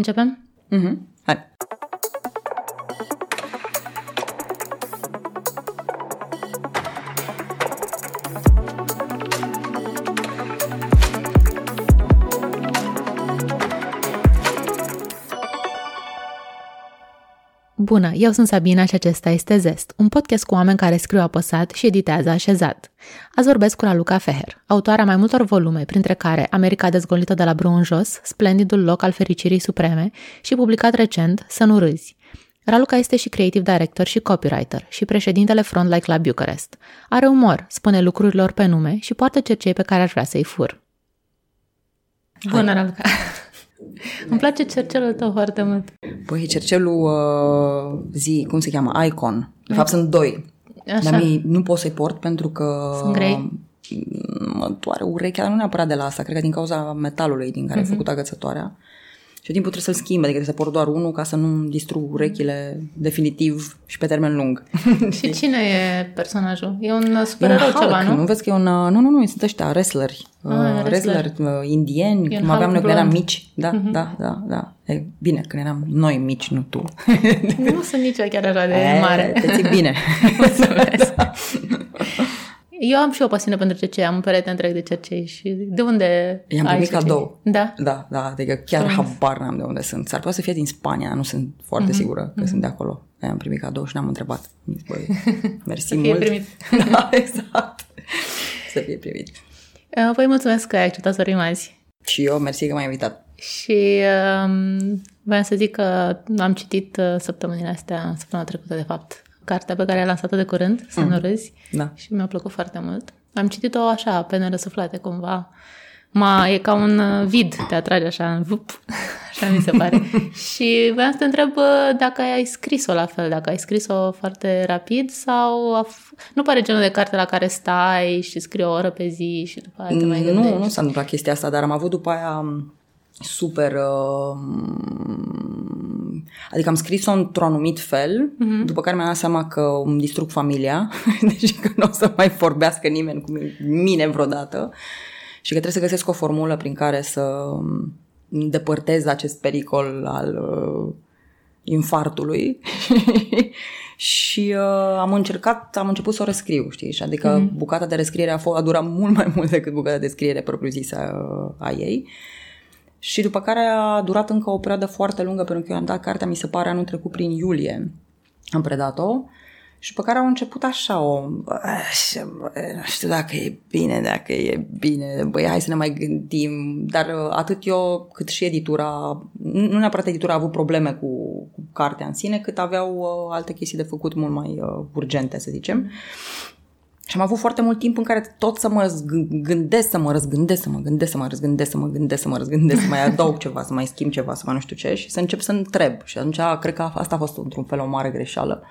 And Japan? Mm-hmm. Hi. Bună, eu sunt Sabina și acesta este Zest, un podcast cu oameni care scriu apăsat și editează așezat. Azi vorbesc cu Raluca Feher, autoarea mai multor volume, printre care America dezgolită de la brâu în jos, Splendidul loc al fericirii supreme și publicat recent Să nu râzi. Raluca este și creative director și copywriter și președintele Front Like Club Bucharest. Are umor, spune lucrurilor pe nume și poartă cercei pe care ar vrea să-i fur. Bună, Raluca! Îmi place cercelul tău foarte mult. Păi, cercelul uh, zi, cum se cheamă? Icon. De fapt, sunt doi. Așa. Dar mie nu pot să-i port pentru că... Sunt grei? Mă doare urechea, dar nu neapărat de la asta. Cred că din cauza metalului din care Mhm. e făcută agățătoarea. Și timpul trebuie să-l schimb, adică trebuie să port doar unul ca să nu distrug urechile definitiv și pe termen lung. Și cine e personajul? E un supererou E un ceva, Hulk, nu? Nu vezi că e un... uh, Nu, nu, nu, sunt ăștia wrestleri. Ah, Uh, wrestler. wrestleri uh, indieni, E un cum aveam Hulk noi când eram blond. mici. Da, Mhm. da, da, da. E, bine, când eram noi mici, nu tu. Nu sunt nici eu chiar așa de E, mare. Te ții bine. Mulțumesc. Eu am și o pasiune pentru cercei, am un perete întreg de cercei și de unde I-am ai primit cercei? cadou. Da? Da, da, adică chiar habar n-am de unde sunt. S-ar putea să fie din Spania, nu sunt foarte sigură că sunt de acolo. I-am primit cadou și ne-am întrebat. Am zis, Băi, mersi Să fie mult. primit. Da, exact. Să fie primit. Uh, Vă mulțumesc că ai acceptat să vorbim azi. Și eu, mersi că m-ai invitat. Și um, vreau să zic că am citit uh, săptămânile astea, săptămâna trecută de fapt, cartea pe care ai lansat-o de curând, Să nu râzi, Da. și mi-a plăcut foarte mult. Am citit-o așa, pe nerăsuflate cumva. Ma, e ca un uh, vid, te atrage așa, în vup, așa mi se pare. și vreau să te întreb uh, dacă ai scris-o la fel, dacă ai scris-o foarte rapid sau a f- nu pare genul de carte la care stai și scrii o oră pe zi și după aia te mai gândești. Nu, nu s-a întâmplat chestia asta, dar am avut după aia um, super... Uh, adică am scris-o într-un anumit fel, Mhm. mm-hmm. după care mi-am dat seama că îmi distrug familia, deci că nu o să mai vorbească nimeni cu mine vreodată și că trebuie să găsesc o formulă prin care să um, depărtez acest pericol al uh, infartului și uh, am încercat, am început să o rescriu, știi, și adică mm-hmm. bucata de rescriere a, fost, a durat mult mai mult decât bucata de scriere propriu-zisă uh, a ei. Și după care a durat încă o perioadă foarte lungă, pentru că eu am dat cartea, mi se pare, anul trecut prin iulie. Am predat-o și după care au început așa o... Așa, bă, nu știu dacă e bine, dacă e bine, băi, hai să ne mai gândim. Dar uh, atât eu cât și editura, nu neapărat editura a avut probleme cu, cu cartea în sine, cât aveau uh, alte chestii de făcut mult mai uh, urgente, să zicem. Și am avut foarte mult timp în care tot să mă răzg- gândesc, să mă răzgândesc, să mă gândesc, să mă răzgândesc, să mă gândesc, să mă răzgândesc, să mai adaug ceva, să mai schimb ceva, să mai nu știu ce și să încep să întreb. Și atunci cred că asta a fost într-un fel o mare greșeală.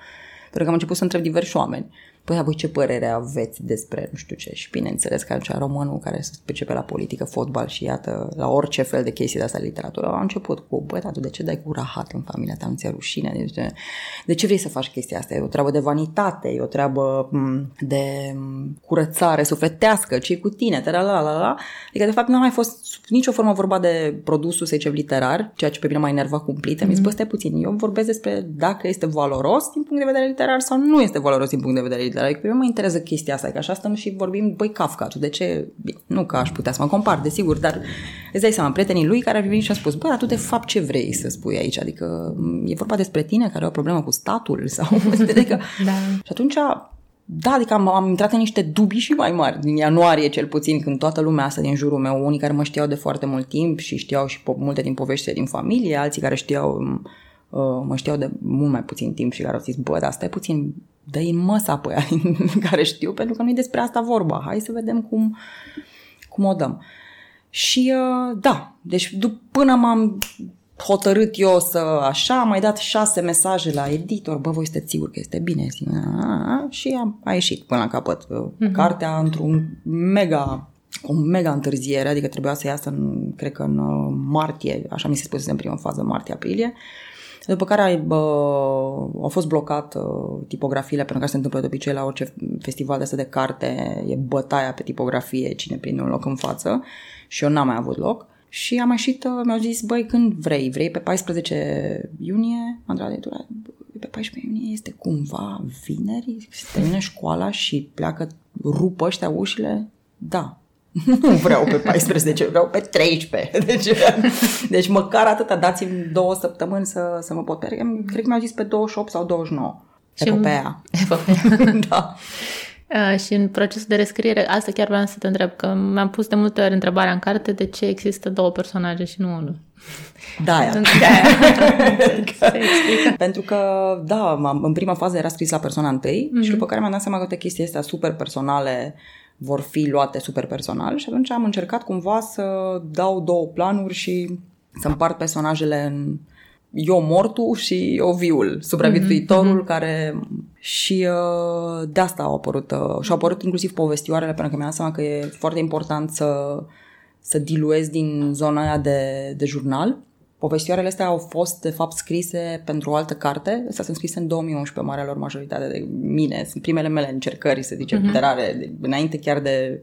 Pentru că am început să întreb diversi oameni. Păi, da, voi ce părere aveți despre nu știu ce? Și bineînțeles că atunci românul care se pricepe la politică, fotbal și iată, la orice fel de chestii de asta literatură, a început cu, băi, dar tu de ce dai cu rahat în familia ta? Nu ți-e rușine? De ce, de ce vrei să faci chestia asta? E o treabă de vanitate, e o treabă m, de m, curățare sufletească, ce cu tine? La, la, la, la. Adică, de fapt, nu a mai fost sub nicio formă vorba de produsul, să zicem, literar, ceea ce pe mine m-a enervat cumplit. Am zis, bă, stai puțin, eu vorbesc despre dacă este valoros din punct de vedere literar sau nu este valoros din punct de vedere literar. Adică pe mine mă interesează chestia asta, că așa stăm și vorbim, băi, Kafka, tu de ce? Bine, Nu că aș putea să mă compar, desigur, dar îți dai seama, prietenii lui care au venit și au spus, bă, dar tu de fapt ce vrei să spui aici? Adică e vorba despre tine care ai o problemă cu statul sau... adică, Da. și atunci da, adică am, am intrat în niște dubii și mai mari, din ianuarie cel puțin, când toată lumea asta din jurul meu, unii care mă știau de foarte mult timp și știau și po- multe din poveștile din familie, alții care știau, uh, mă știau de mult mai puțin timp și care au zis, bă, dar stai puțin, dă-i în măsa pe aia care știu, pentru că nu e despre asta vorba, hai să vedem cum, cum o dăm. Și uh, da, deci dup- până m-am hotărât eu să așa, am mai dat șase mesaje la editor, bă, voi sunteți siguri că este bine? Zic, "A, a, a", și a, a ieșit până la capăt. Uh-huh. Cartea într-un mega o mega întârziere, adică trebuia să iasă în, cred că în uh, martie, așa mi se spuse în prima fază, martie-aprilie. După care bă, au fost blocat uh, tipografiile, pentru că se întâmplă de obicei la orice festival de asta de carte, e bătaia pe tipografie, cine prinde un loc în față și eu n-am mai avut loc. Și am ieșit, uh, mi-au zis, băi, când vrei? Vrei pe 14 iunie? Am întrebat editura, pe 14 iunie este cumva vineri? Se termină școala și pleacă, rupă ăștia ușile? Da. Nu vreau pe 14, vreau pe 13. Deci, deci măcar atâta, dați-mi două săptămâni să, să mă pot permite. Cred că mi-au zis pe 28 sau 29. Și Epopeea. Epopeea. da. Uh, și în procesul de rescriere, asta chiar vreau să te întreb, că mi-am pus de multe ori întrebarea în carte de ce există două personaje și nu unul. Da, aia. Pentru că, da, în prima fază era scris la persoana întâi mm-hmm. și mhm. după care mi-am dat seama că toate chestii astea super personale vor fi luate super personal și atunci am încercat cumva să dau două planuri și să împart personajele în eu mortul și eu viul, supraviețuitorul mm-hmm. care și uh, de asta au apărut uh, și au apărut inclusiv povestioarele pentru că mi-am seama că e foarte important să, să diluez din zona aia de, de jurnal. Povestioarele astea au fost de fapt scrise pentru o altă carte, astea sunt scrise în 2011, marea lor majoritate de mine, sunt primele mele încercări, să zicem, mm-hmm. literare, înainte chiar de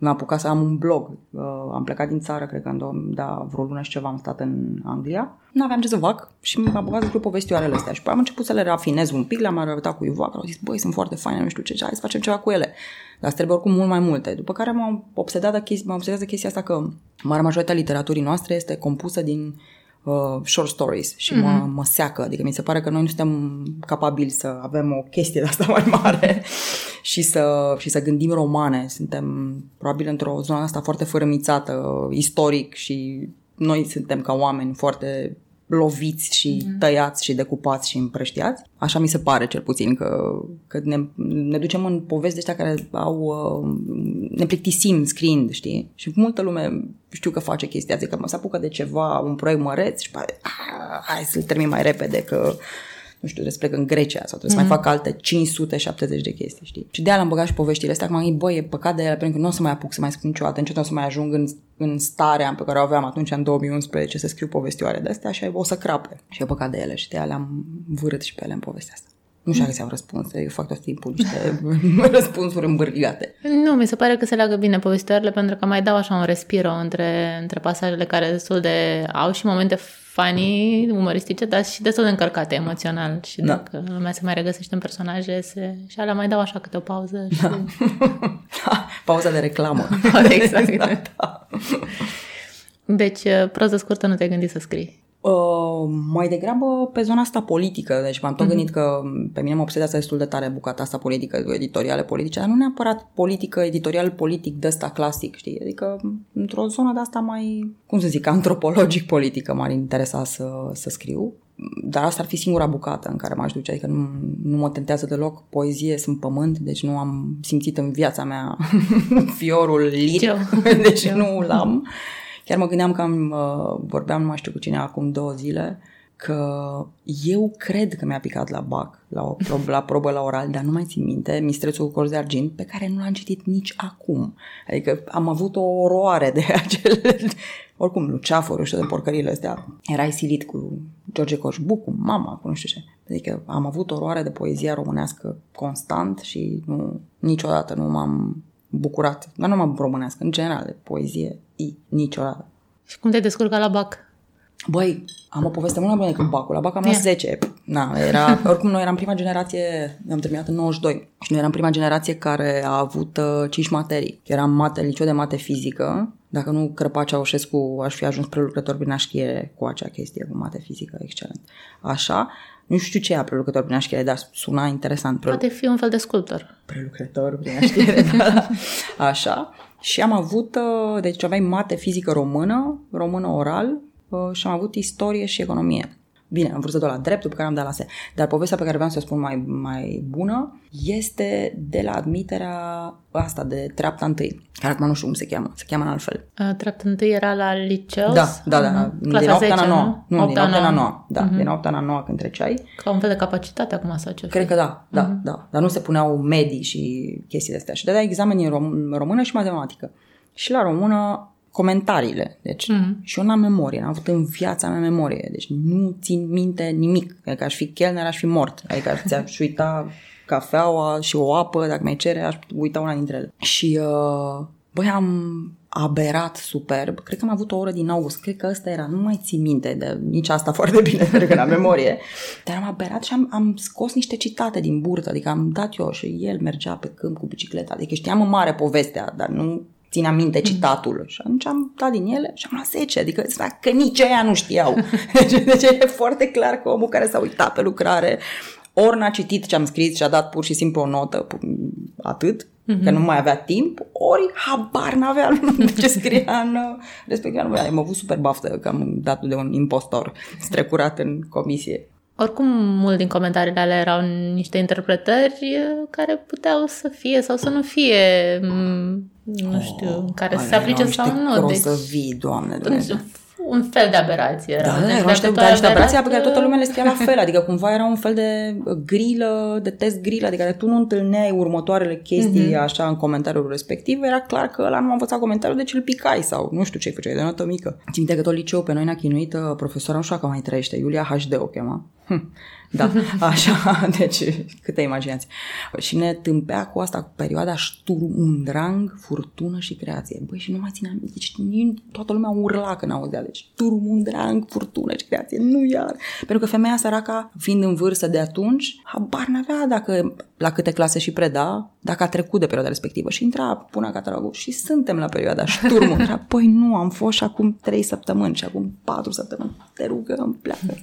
mi-am apucat să am un blog. Uh, am plecat din țară, cred că în da, vreo lună și ceva am stat în Anglia. Nu aveam ce să fac și m-am apucat să scriu povestioarele astea. Și am început să le rafinez un pic, le-am arătat cuiva, care au zis, băi, sunt foarte faine, nu știu ce, hai să facem ceva cu ele. Dar trebuie oricum mult mai multe. După care m-am obsedat de chestia, m-am obsedat de chestia asta că marea majoritatea literaturii noastre este compusă din uh, short stories și mm-hmm. mă, mhm. mă seacă. Adică mi se pare că noi nu suntem capabili să avem o chestie de asta mai mare și, să, și să gândim romane. Suntem probabil într-o zonă asta foarte fărămițată, istoric și noi suntem ca oameni foarte loviți și mm. tăiați și decupați și împrăștiați. Așa mi se pare cel puțin că, că ne, ne ducem în povesti de ăștia care au, uh, ne plictisim scriind, știi? Și multă lume știu că face chestia asta, că mă se apucă de ceva, un proiect măreț și pare, ah, hai să-l termin mai repede că nu știu, trebuie să plec în Grecia sau trebuie mm-hmm. să mai mhm. fac alte 570 de chestii, știi? Și de-aia am băgat și poveștile astea, acum, băi, e păcat de ele, pentru că nu o să mai apuc să mai scriu niciodată, niciodată o să mai ajung în, în starea pe care o aveam atunci, în 2011, să scriu povestioare de astea și o să crape. Și e păcat de ele și de aia le-am vârât și pe ele în povestea asta. Nu știu dacă se au răspuns, eu fac tot timpul niște răspunsuri îmbârligate. Nu, mi se pare că se leagă bine povestitoarele pentru că mai dau așa un respiro între, între pasajele care destul de au și momente funny, umoristice, dar și destul de încărcate emoțional. Și da. dacă lumea se mai regăsește în personaje se... și alea mai dau așa câte o pauză. Și... Da. da. Pauza de reclamă. exact. da, da. Deci, proză scurtă nu te-ai gândit să scrii? Uh, mai degrabă pe zona asta politică, deci m-am tot uh-huh. gândit că pe mine mă obsedează destul de tare bucata asta politică, editoriale politice, dar nu neapărat politică, editorial politic de asta clasic, știi? Adică într-o zonă de asta mai, cum să zic, antropologic politică m-ar interesa să, să scriu. Dar asta ar fi singura bucată în care m-aș duce, adică nu, nu mă tentează deloc. Poezie sunt pământ, deci nu am simțit în viața mea fiorul liric, deci nu l-am. Chiar mă gândeam că am, uh, vorbeam, nu mai știu cu cine, acum două zile, că eu cred că mi-a picat la BAC, la, o probă, la probă la oral, dar nu mai țin minte, Mistrețul cu corz de argint, pe care nu l-am citit nici acum. Adică am avut o oroare de acele, oricum, luceafărul și de porcările astea. Erai silit cu George Coșbuc, cu mama, cu nu știu ce. Adică am avut oroare de poezia românească constant și nu, niciodată nu m-am bucurat, dar nu m-am românească, în general, de poezie, i, niciodată. Și cum te-ai descurcat la BAC? Băi, am o poveste mult mai bună decât BAC-ul. La BAC am luat 10. Na, era, oricum, noi eram prima generație, am terminat în 92, și noi eram prima generație care a avut uh, 5 materii. Eram mate, liceu de mate fizică, dacă nu crăpa Ceaușescu, aș fi ajuns prelucrător prin așchiere cu acea chestie, cu mate fizică, excelent. Așa, nu știu ce e prelucrător prin așchiere, dar suna interesant. Poate fi un fel de sculptor. Prelucrător prin așchiere, da. Așa. Și am avut, uh, deci aveai mate fizică română, română oral uh, și am avut istorie și economie. Bine, am vrut să dau la drept, după care am dat la se. Dar povestea pe care vreau să o spun mai, mai bună este de la admiterea asta de treapta întâi, care acum nu știu cum se cheamă, se cheamă în altfel. A, treapta întâi era la liceu? Da, da, da, uh-huh. din 8 la 9. Nu, din 8 la 9. Da, uh-huh. din 8 la 9 când treceai. Ca un fel de capacitate acum sau ce? Cred că da, da, uh-huh. da. Dar nu se puneau medii și chestii de astea. Și dădeai exameni în rom- română și matematică. Și la română comentariile. Deci, mm-hmm. și eu n-am memorie, n-am avut în viața mea memorie. Deci nu țin minte nimic. Adică aș fi chelner, aș fi mort. Adică ți-aș uita cafeaua și o apă, dacă mai cere, aș uita una dintre ele. Și, uh, băi, am, aberat superb. Cred că am avut o oră din august. Cred că ăsta era. Nu mai țin minte de nici asta foarte bine, cred că la memorie. Dar am aberat și am, am scos niște citate din burtă. Adică am dat eu și el mergea pe câmp cu bicicleta. Adică știam în mare povestea, dar nu țineam minte mm. citatul. Și atunci am dat din ele și am luat 10. Adică că nici aia nu știau. Deci, deci e foarte clar că omul care s-a uitat pe lucrare ori n-a citit ce am scris și a dat pur și simplu o notă, atât, mm-hmm. că nu mai avea timp, ori habar n-avea de ce scria în respectiv. Nu am avut super baftă că am dat de un impostor strecurat în comisie. Oricum, mult din comentariile alea erau niște interpretări care puteau să fie sau să nu fie, nu știu, oh, care să se aplice sau nu. Deci, să vii, doamne, Dumnezeu un fel de aberație era. Da, deci erau niște, dar niște aberații pe care toată lumea le scria la fel, adică cumva era un fel de grilă, de test grilă, adică tu nu întâlneai următoarele chestii mm-hmm. așa în comentariul respectiv, era clar că ăla nu a învățat comentariul, deci îl picai sau nu știu ce făceai de notă mică. Țin minte că tot liceu pe noi ne-a chinuit uh, profesora, nu știu că mai trăiește, Iulia HD o chema. Hm. Da, așa, deci câte imaginați. Și ne tâmpea cu asta, cu perioada Sturm und Drang, furtună și creație. Băi, și nu mai țineam, deci toată lumea urla când auzea, deci Sturm und Drang, furtună și creație, nu iar. Pentru că femeia săraca, fiind în vârstă de atunci, habar n-avea dacă la câte clase și preda, dacă a trecut de perioada respectivă și intra, punea catalogul și suntem la perioada Sturm und Drang. Păi nu, am fost și acum trei săptămâni și acum patru săptămâni. Te rugăm, pleacă.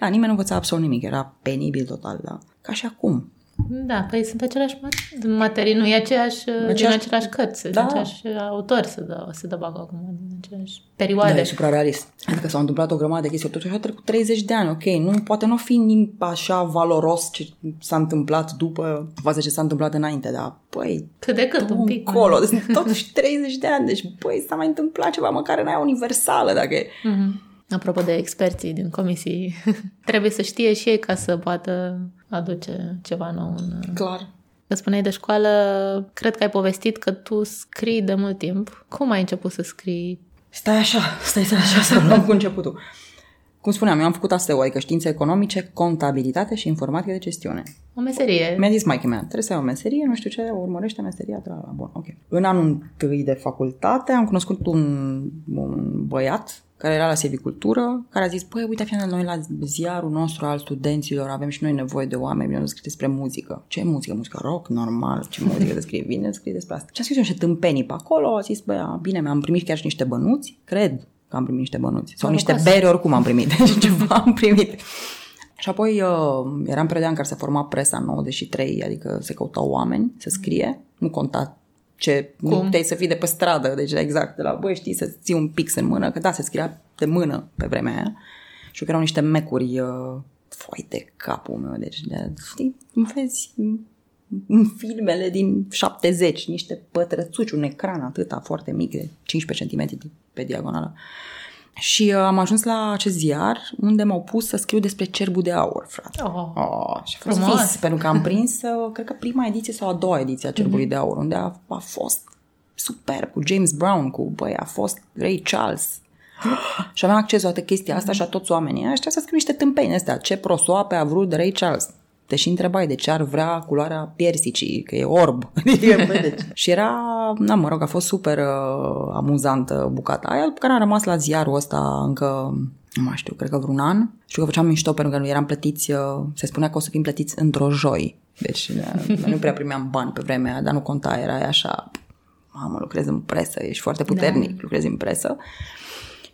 Da, nimeni nu învăța absolut nimic, era penibil total, da. Ca și acum. Da, păi sunt aceleași materii, nu e aceeași, aceeași... din aceleași cărți, da. din aceleași autori se dă, se dă bagă acum, din aceleași perioade. Da, e suprarealist. Adică s-au întâmplat o grămadă de chestii, totuși a trecut 30 de ani, ok, nu, poate nu fi nimic așa valoros ce s-a întâmplat după față ce s-a întâmplat înainte, dar păi... Cât de cât, un pic. Colo, totuși 30 de ani, deci băi, s-a mai întâmplat ceva, măcar în aia universală, dacă e. Mm-hmm. Apropo de experții din comisii, trebuie să știe și ei ca să poată aduce ceva nou în... Clar. Că spuneai de școală, cred că ai povestit că tu scrii de mult timp. Cum ai început să scrii? Stai așa, stai așa să luăm cu începutul. Cum spuneam, eu am făcut ASEO, adică științe economice, contabilitate și informatică de gestiune. O meserie. Mi-a zis maică mea, trebuie să ai o meserie, nu știu ce, urmărește meseria ta. Bun, ok. În anul întâi de facultate am cunoscut un, un băiat care era la sevicultură, care a zis, păi, uite, fiind noi la ziarul nostru al studenților avem și noi nevoie de oameni, bine scrie despre muzică. Ce muzică? Muzică rock, normal, ce muzică descrie bine, scrie despre asta. Și am scris eu niște tâmpenii pe acolo, a zis, băi, bine, mi-am primit chiar și niște bănuți, cred că am primit niște bănuți. Sau niște beri, oricum am primit. Deci ceva am primit. Și apoi uh, eram perioada în care se forma presa în 93, adică se căutau oameni să scrie, nu conta ce Cum? nu puteai să fii de pe stradă, deci exact, de la, băi, știi, să ții un pix în mână, că da, se scria de mână pe vremea aia. Și că erau niște mecuri uh, foi de capul meu, deci, de, știi, vezi în filmele din 70, niște pătrățuci, un ecran atâta foarte mic, de 15 cm pe diagonală. Uh, și uh, am ajuns la acest ziar unde m-au pus să scriu despre cerbul de aur, frate. Oh, oh și a fost vis, pentru că am prins, uh, cred că prima ediție sau a doua ediție a cerbului mm-hmm. de aur, unde a, a fost super, cu James Brown, cu, băi, a fost Ray Charles. și aveam acces la toată chestia asta mm-hmm. și a toți oamenii ăștia să scriu niște tâmpeni astea. Ce prosoape a vrut Ray Charles te și întrebai de ce ar vrea culoarea piersicii, că e orb. și era, na, mă rog, a fost super uh, amuzantă bucata aia, care a rămas la ziarul ăsta încă nu mai știu, cred că vreun an. Știu că făceam mișto pentru că nu eram plătiți, uh, se spunea că o să fim plătiți într-o joi. Deci uh, nu prea primeam bani pe vremea aia, dar nu conta, era așa, mamă, lucrez în presă, ești foarte puternic, da. lucrezi în presă.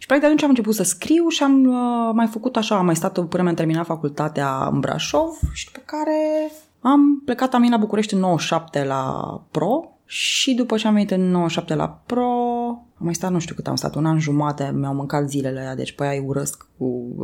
Practic atunci am început să scriu și am uh, mai făcut așa, am mai stat până mi-am terminat facultatea în Brașov și după care am plecat am la București în 97 la Pro și după ce am venit în 97 la Pro, am mai stat, nu știu cât am stat, un an jumate, mi-au mâncat zilele aia, deci pe aia îi urăsc cu...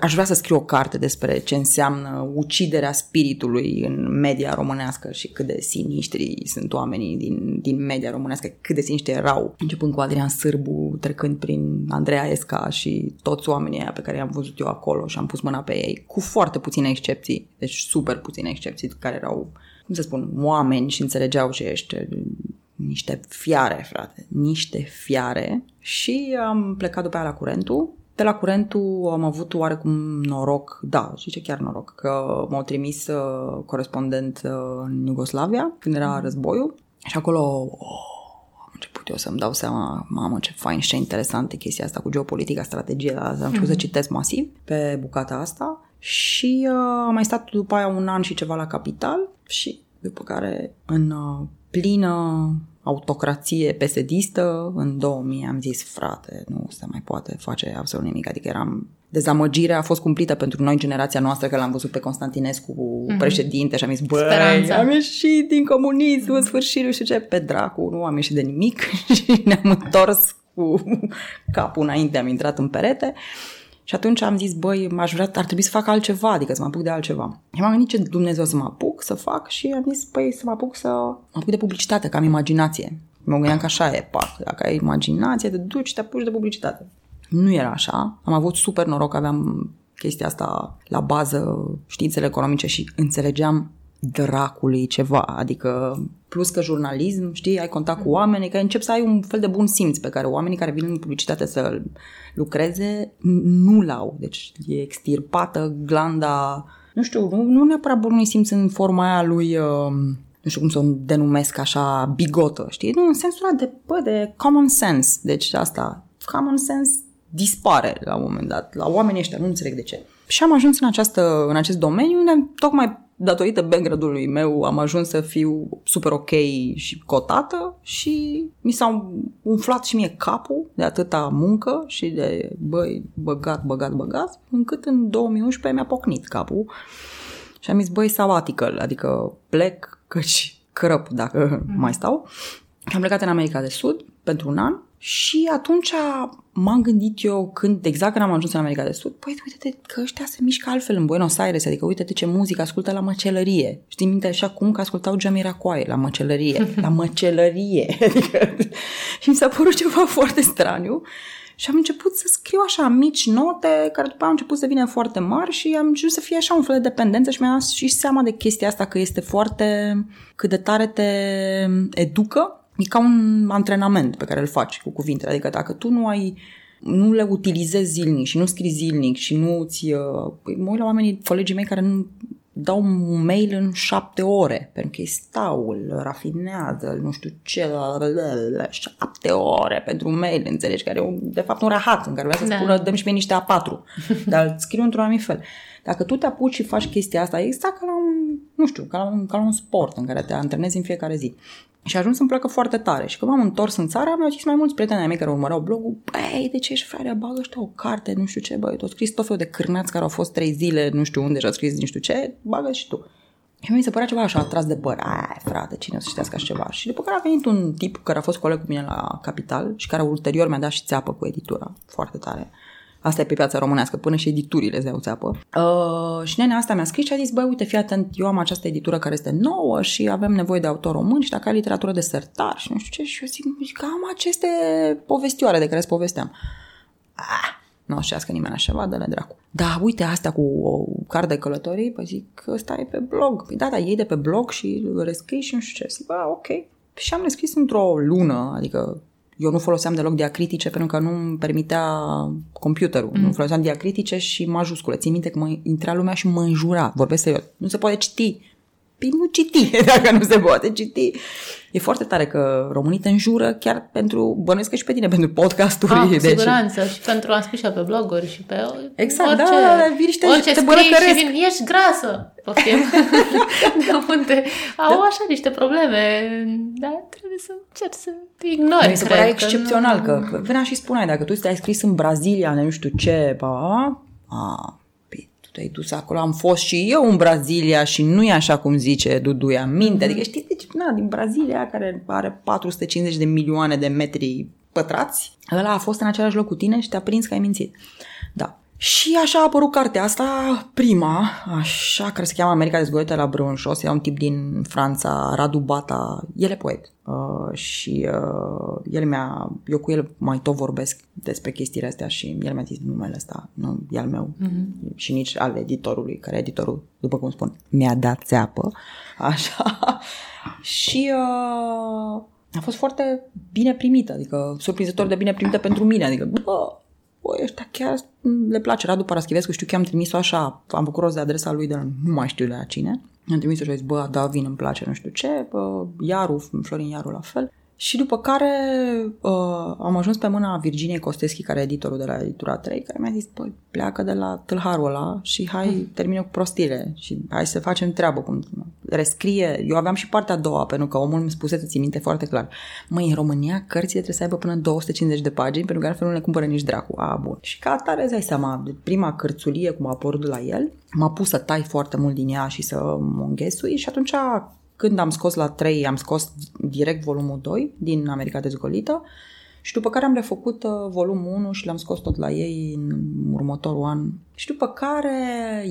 aș vrea să scriu o carte despre ce înseamnă uciderea spiritului în media românească și cât de sinistri sunt oamenii din, din media românească, cât de sinistri erau, începând cu Adrian Sârbu, trecând prin Andreea Esca și toți oamenii aia pe care i-am văzut eu acolo și am pus mâna pe ei, cu foarte puține excepții, deci super puține excepții care erau cum să spun, oameni și înțelegeau ce ești niște fiare, frate, niște fiare și am plecat după aia la curentul. De la curentul am avut oarecum noroc, da, și ce chiar noroc, că m-au trimis uh, corespondent uh, în Iugoslavia când era mm. războiul și acolo oh, am început eu să-mi dau seama, mamă, ce fain și ce interesant e chestia asta cu geopolitica, strategia, am început mm-hmm. să citesc masiv pe bucata asta și uh, am mai stat după aia un an și ceva la capital și după care în uh, plină autocrație pesedistă, în 2000 am zis, frate, nu se mai poate face absolut nimic, adică eram dezamăgirea a fost cumplită pentru noi, generația noastră, că l-am văzut pe Constantinescu mm-hmm. președinte și am zis, băi, am ieșit din comunism în sfârșit, nu știu ce, pe dracu, nu am ieșit de nimic și ne-am întors cu capul înainte, am intrat în perete. Și atunci am zis, băi, m-aș vrea, ar trebui să fac altceva, adică să mă apuc de altceva. Și m-am gândit ce Dumnezeu să mă apuc să fac și am zis, păi, să mă apuc să mă apuc de publicitate, că am imaginație. Mă gândeam că așa e, pac, dacă ai imaginație, te duci și te apuci de publicitate. Nu era așa. Am avut super noroc, aveam chestia asta la bază, științele economice și înțelegeam dracului ceva, adică plus că jurnalism, știi, ai contact cu oameni, că încep să ai un fel de bun simț pe care oamenii care vin în publicitate să lucreze nu l-au. Deci e extirpată glanda, nu știu, nu, nu neapărat bunului simț în forma aia lui... Uh, nu știu cum să o denumesc așa, bigotă, știi? Nu, în sensul ăla de, bă, de common sense. Deci asta, common sense dispare la un moment dat. La oamenii ăștia, nu înțeleg de ce. Și am ajuns în, această, în acest domeniu unde tocmai datorită background-ului meu am ajuns să fiu super ok și cotată și mi s-a umflat și mie capul de atâta muncă și de băi, băgat, băgat, băgat, încât în 2011 mi-a pocnit capul și am zis, băi, sabbatical, adică plec, căci crăp dacă mm. mai stau. Am plecat în America de Sud pentru un an și atunci m-am gândit eu când, exact când am ajuns în America de Sud, păi uite că ăștia se mișcă altfel în Buenos Aires, adică uite ce muzică ascultă la măcelărie. Știi minte așa cum că ascultau Jamiroquai la măcelărie, la măcelărie. Adică, și mi s-a părut ceva foarte straniu. Și am început să scriu așa mici note, care după au început să vină foarte mari și am început să fie așa un fel de dependență și mi-am dat și seama de chestia asta că este foarte, cât de tare te educă E ca un antrenament pe care îl faci cu cuvintele. Adică dacă tu nu ai nu le utilizezi zilnic și nu scrii zilnic și nu ți uh, Păi mă uit la oamenii, colegii mei care nu dau un mail în șapte ore, pentru că ei stau, îl rafinează, nu știu ce, șapte ore pentru un mail, înțelegi, care e de fapt un rahat în care vrea să da. spună dăm și mie niște A4, dar îl scriu într-un anumit fel. Dacă tu te apuci și faci chestia asta, e exact ca la un, nu știu, ca la un, ca la un sport în care te antrenezi în fiecare zi. Și a ajuns să-mi placă foarte tare. Și când m-am întors în țară, mi-au zis mai mulți prieteni ai mei care urmăreau blogul, băi, de ce ești frate, bagă ăștia o carte, nu știu ce, băi, tu scris tot felul de cârnați care au fost trei zile, nu știu unde și au scris nu știu ce, bagă și tu. Și mi se părea ceva așa atras de păr. Ai, frate, cine o să știască așa ceva? Și după care a venit un tip care a fost coleg cu mine la Capital și care ulterior mi-a dat și țeapă cu editura. Foarte tare. Asta e pe piața românească, până și editurile îți iau țeapă. Uh, și nenea asta mi-a scris și a zis, băi, uite, fii atent, eu am această editură care este nouă și avem nevoie de autor român și dacă ai literatură de sertar și nu știu ce. Și eu zic, că am aceste povestioare de care îți povesteam. Ah, nu o știască nimeni așa, dă-le dracu. Da, uite, astea cu o card de călătorii, păi zic că ăsta e pe blog. Păi da, da, ei de pe blog și îl rescrii și nu știu ce. Zic, ba, ok. Și am rescris într-o lună, adică eu nu foloseam deloc diacritice pentru că nu îmi permitea computerul. Mm. Nu foloseam diacritice și majuscule. Țin minte că mă intra lumea și mă înjura. Vorbesc serios. Nu se poate citi. Păi nu citi, dacă nu se poate citi. E foarte tare că românii te înjură chiar pentru, bănuiesc că și pe tine, pentru podcasturi. Ah, cu deci... siguranță. Și pentru a scris pe bloguri și pe Exact, orice, da, da, da, vin și te, orice te și vin, ești grasă. Poftim. da, unde au da. așa niște probleme. Da, trebuie să încerci să ignori. Mi se părea excepțional că, că venea și spuneai, dacă tu te-ai scris în Brazilia, nu știu ce, pa, a, te-ai dus acolo, am fost și eu în Brazilia și nu e așa cum zice Duduia minte. Adică știi, deci, na, din Brazilia, care are 450 de milioane de metri pătrați, ăla a fost în același loc cu tine și te-a prins că ai mințit. Da. Și așa a apărut cartea asta, prima, așa, care se cheamă America dezgolită la Brunșos, era un tip din Franța, Radu Bata, el e poet. Uh, și uh, el mi-a, eu cu el mai tot vorbesc despre chestiile astea și el mi-a zis numele ăsta, nu e al meu uh-huh. și nici al editorului, care editorul, după cum spun, mi-a dat țeapă, așa. și uh, a fost foarte bine primită, adică surprinzător de bine primită pentru mine, adică, bă, băi, ăștia chiar le place. Radu Paraschivescu, știu că am trimis-o așa, am făcut rost de adresa lui, dar nu mai știu de la cine. Am trimis-o și a zis, bă, da, vin, îmi place, nu știu ce, bă, Iaru, Florin Iaru la fel. Și după care uh, am ajuns pe mâna Virginiei Costeschi, care e editorul de la Editura 3, care mi-a zis, păi, pleacă de la tâlharul ăla și hai, mm. termină cu prostile și hai să facem treabă. Cum rescrie. Eu aveam și partea a doua, pentru că omul mi spuse, ți minte foarte clar, măi, în România cărțile trebuie să aibă până 250 de pagini, pentru că altfel nu le cumpără nici dracu. A, bun. Și ca atare, îți dai seama, prima cărțulie, cum a apărut la el, m-a pus să tai foarte mult din ea și să mă înghesui și atunci când am scos la 3, am scos direct volumul 2 din America Dezgolită și după care am refăcut uh, volumul 1 și l-am scos tot la ei în următorul an. Și după care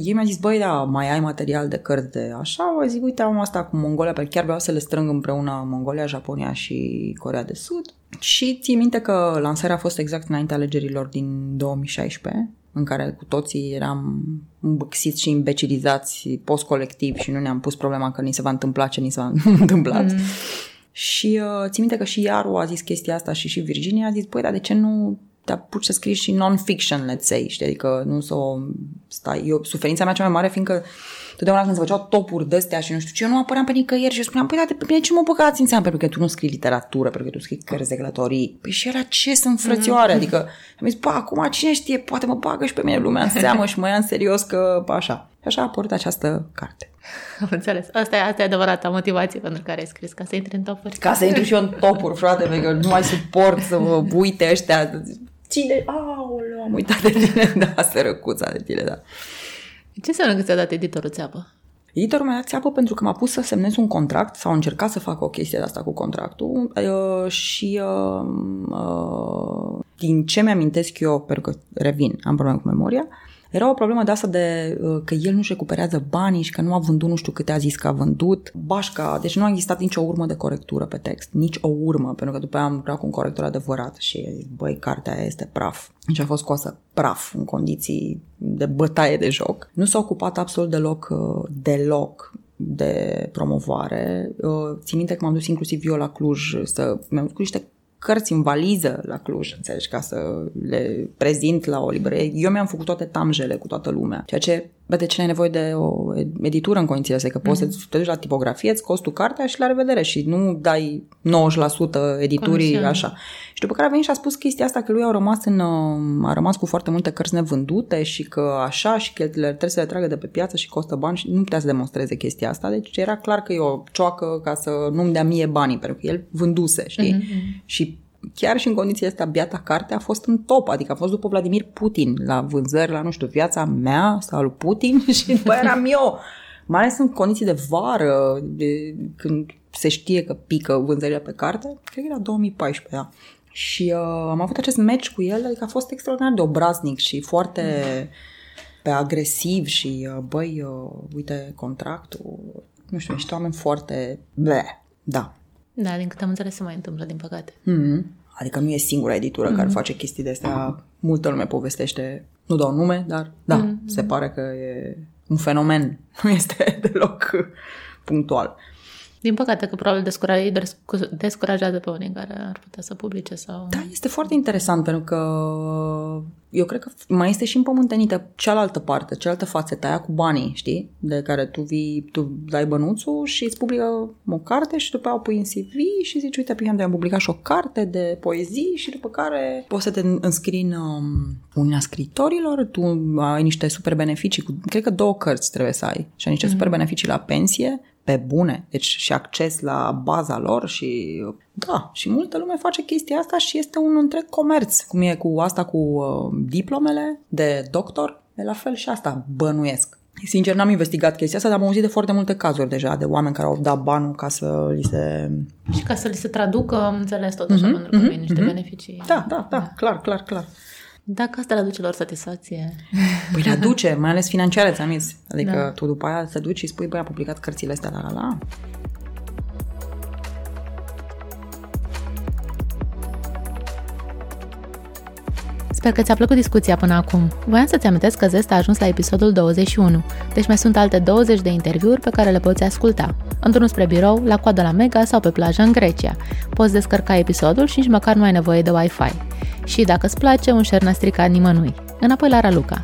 ei mi-a zis, băi, da, mai ai material de cărți de așa? O zic, uite, am asta cu Mongolia, pentru că chiar vreau să le strâng împreună Mongolia, Japonia și Corea de Sud. Și ții minte că lansarea a fost exact înainte alegerilor din 2016 în care cu toții eram îmbăxiți și imbecilizați post-colectiv și nu ne-am pus problema că ni se va întâmpla ce ni s-a întâmplat. Mm. Și uh, țin minte că și Iaru a zis chestia asta și și Virginia a zis, păi, dar de ce nu te apuci să scrii și non-fiction, let's say, știi? Adică nu să o stai... Eu, suferința mea cea mai mare fiindcă totdeauna când se făceau topuri de astea și nu știu ce, eu nu apăream pe nicăieri și eu spuneam, păi da, pe mine ce mă băgați în seamă? Pentru că tu nu scrii literatură, pentru că tu scrii cărți de călătorii. Păi și era ce sunt frățioare? Mm-hmm. Adică am zis, pa, acum cine știe, poate mă bagă și pe mine lumea în seamă și mă ia în serios că așa. Și așa a apărut această carte. Am înțeles. Asta e, asta e adevărata motivație pentru care ai scris, ca să intri în topuri. Ca să intru și eu în topuri, frate, pentru că nu mai suport să mă uite ăștia. Cine? Aoleu, am uitat de tine. Da, sărăcuța de tine, da. Ce înseamnă că ți-a dat editorul țeapă? Editorul mi-a dat țeapă pentru că m-a pus să semnez un contract sau a încercat să facă o chestie de asta cu contractul uh, și uh, uh, din ce mi-amintesc eu, pentru că revin, am probleme cu memoria, era o problemă de asta de uh, că el nu-și recuperează banii și că nu a vândut nu știu câte a zis că a vândut. Bașca, deci nu a existat nicio urmă de corectură pe text, nici o urmă, pentru că după aia am lucrat cu un corector adevărat și băi, cartea aia este praf. Deci a fost scoasă praf în condiții de bătaie de joc. Nu s-a ocupat absolut deloc, uh, deloc de promovare. Uh, țin minte că m-am dus inclusiv eu la Cluj să mi-am cu niște cărți în valiză la Cluj, înțelegi, ca să le prezint la o librărie. Eu mi-am făcut toate tamjele cu toată lumea, ceea ce Bă, de ce ai nevoie de o editură în condițiile astea? Că poți mm-hmm. să te duci la tipografie, îți costi tu cartea și la revedere și nu dai 90% editurii Comisiune. așa. Și după care a venit și a spus chestia asta că lui au rămas, în, a rămas cu foarte multe cărți nevândute și că așa și că le, trebuie să le tragă de pe piață și costă bani și nu putea să demonstreze chestia asta. Deci era clar că e o cioacă ca să nu-mi dea mie banii, pentru că el vânduse, știi? Mm-hmm. Și chiar și în condițiile astea, biata carte a fost în top, adică a fost după Vladimir Putin la vânzări, la, nu știu, viața mea sau lui Putin și după eram eu. Mai ales în condiții de vară, de, când se știe că pică vânzările pe carte, cred că era 2014, da. Și uh, am avut acest match cu el, adică a fost extraordinar de obraznic și foarte pe agresiv și, uh, băi, uh, uite contractul, nu știu, niște oameni foarte... Bleh, da, da, din câte am înțeles se mai întâmplă, din păcate. Mm-hmm. Adică nu e singura editură mm-hmm. care face chestii de astea. Multă lume povestește, nu dau nume, dar da, mm-hmm. se pare că e un fenomen. Nu este deloc punctual. Din păcate că probabil descurajează pe unii care ar putea să publice sau... Da, este foarte interesant pentru că eu cred că mai este și împământenită cealaltă parte, cealaltă fațetă aia cu banii, știi? De care tu vii, tu dai bănuțul și îți publică o carte și după aia o pui în CV și zici, uite, pe am publicat și o carte de poezii și după care poți să te înscrii în um, Uniunea Scritorilor, tu ai niște super beneficii, cu, cred că două cărți trebuie să ai și ai niște mm-hmm. super beneficii la pensie pe bune, deci și acces la baza lor și da, și multă lume face chestia asta și este un întreg comerț, cum e cu asta cu uh, diplomele de doctor, e la fel și asta bănuiesc. Sincer, n-am investigat chestia asta, dar am auzit de foarte multe cazuri deja de oameni care au dat banul ca să li se... Și ca să li se traducă, am înțeles tot așa, mm-hmm, pentru că mm-hmm, niște mm-hmm. beneficii. Da, da, da, da, clar, clar, clar. Dacă asta le aduce lor satisfacție. Păi le aduce, mai ales financiare, ți-am zis. Adică da. tu după aia te duci și spui, băi, am publicat cărțile astea, la la la. Sper că ți-a plăcut discuția până acum. Voiam să-ți amintesc că Zest a ajuns la episodul 21, deci mai sunt alte 20 de interviuri pe care le poți asculta. Într-unul spre birou, la coadă la Mega sau pe plajă în Grecia. Poți descărca episodul și nici măcar nu ai nevoie de Wi-Fi. Și dacă îți place, un share n-a stricat nimănui. Înapoi la Raluca.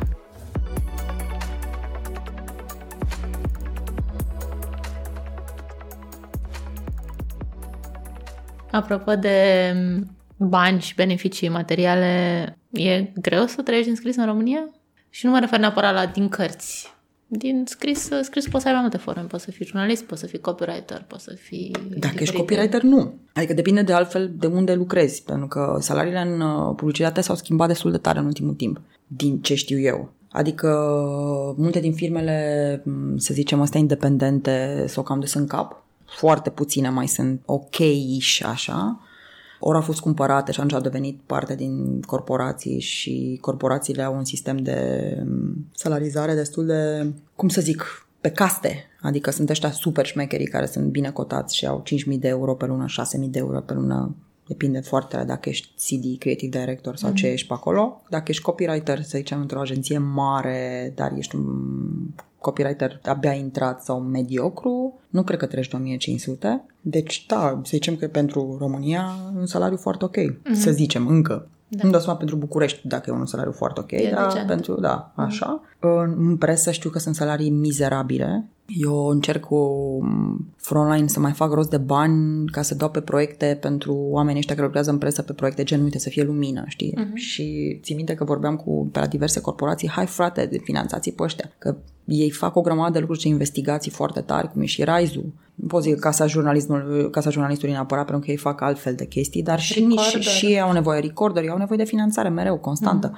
Apropo de bani și beneficii materiale, e greu să trăiești din scris în România? Și nu mă refer neapărat la din cărți. Din scris, scris poți să ai mai multe forme. Poți să fii jurnalist, poți să fii copywriter, poți să fii... Dacă diferite. ești copywriter, nu. Adică depinde de altfel de unde lucrezi, pentru că salariile în uh, publicitate s-au schimbat destul de tare în ultimul timp, din ce știu eu. Adică multe din firmele, m, să zicem, astea independente sau cam de sunt cap, foarte puține mai sunt ok-ish așa, ori au fost cumpărate și atunci au devenit parte din corporații și corporațiile au un sistem de m, salarizare destul de, cum să zic, pe caste. Adică sunt ăștia super șmecherii care sunt bine cotați și au 5.000 de euro pe lună, 6.000 de euro pe lună. Depinde foarte tare dacă ești CD, creative director sau ce ești pe acolo. Dacă ești copywriter, să zicem, într-o agenție mare, dar ești un copywriter abia intrat sau mediocru, nu cred că treci de 1500. Deci, da, să zicem că pentru România un salariu foarte ok. Să zicem, încă. Da. Nu dau seama pentru București dacă e un salariu foarte ok, E dar decent. pentru, da, așa. În presă știu că sunt salarii mizerabile. Eu încerc cu Frontline să mai fac rost de bani ca să dau pe proiecte pentru oamenii ăștia care lucrează în presă pe proiecte gen, uite, să fie lumină, știi? Uh-huh. Și țin minte că vorbeam cu pe la diverse corporații, hai frate, de finanțații pe ăștia, că ei fac o grămadă de lucruri și investigații foarte tari, cum e și Raizu. Nu pot zic casa, jurnalismului, casa jurnalistului neapărat, pentru că ei fac altfel de chestii, dar și, și, Recorder. și ei au nevoie de recorderi, au nevoie de finanțare mereu, constantă.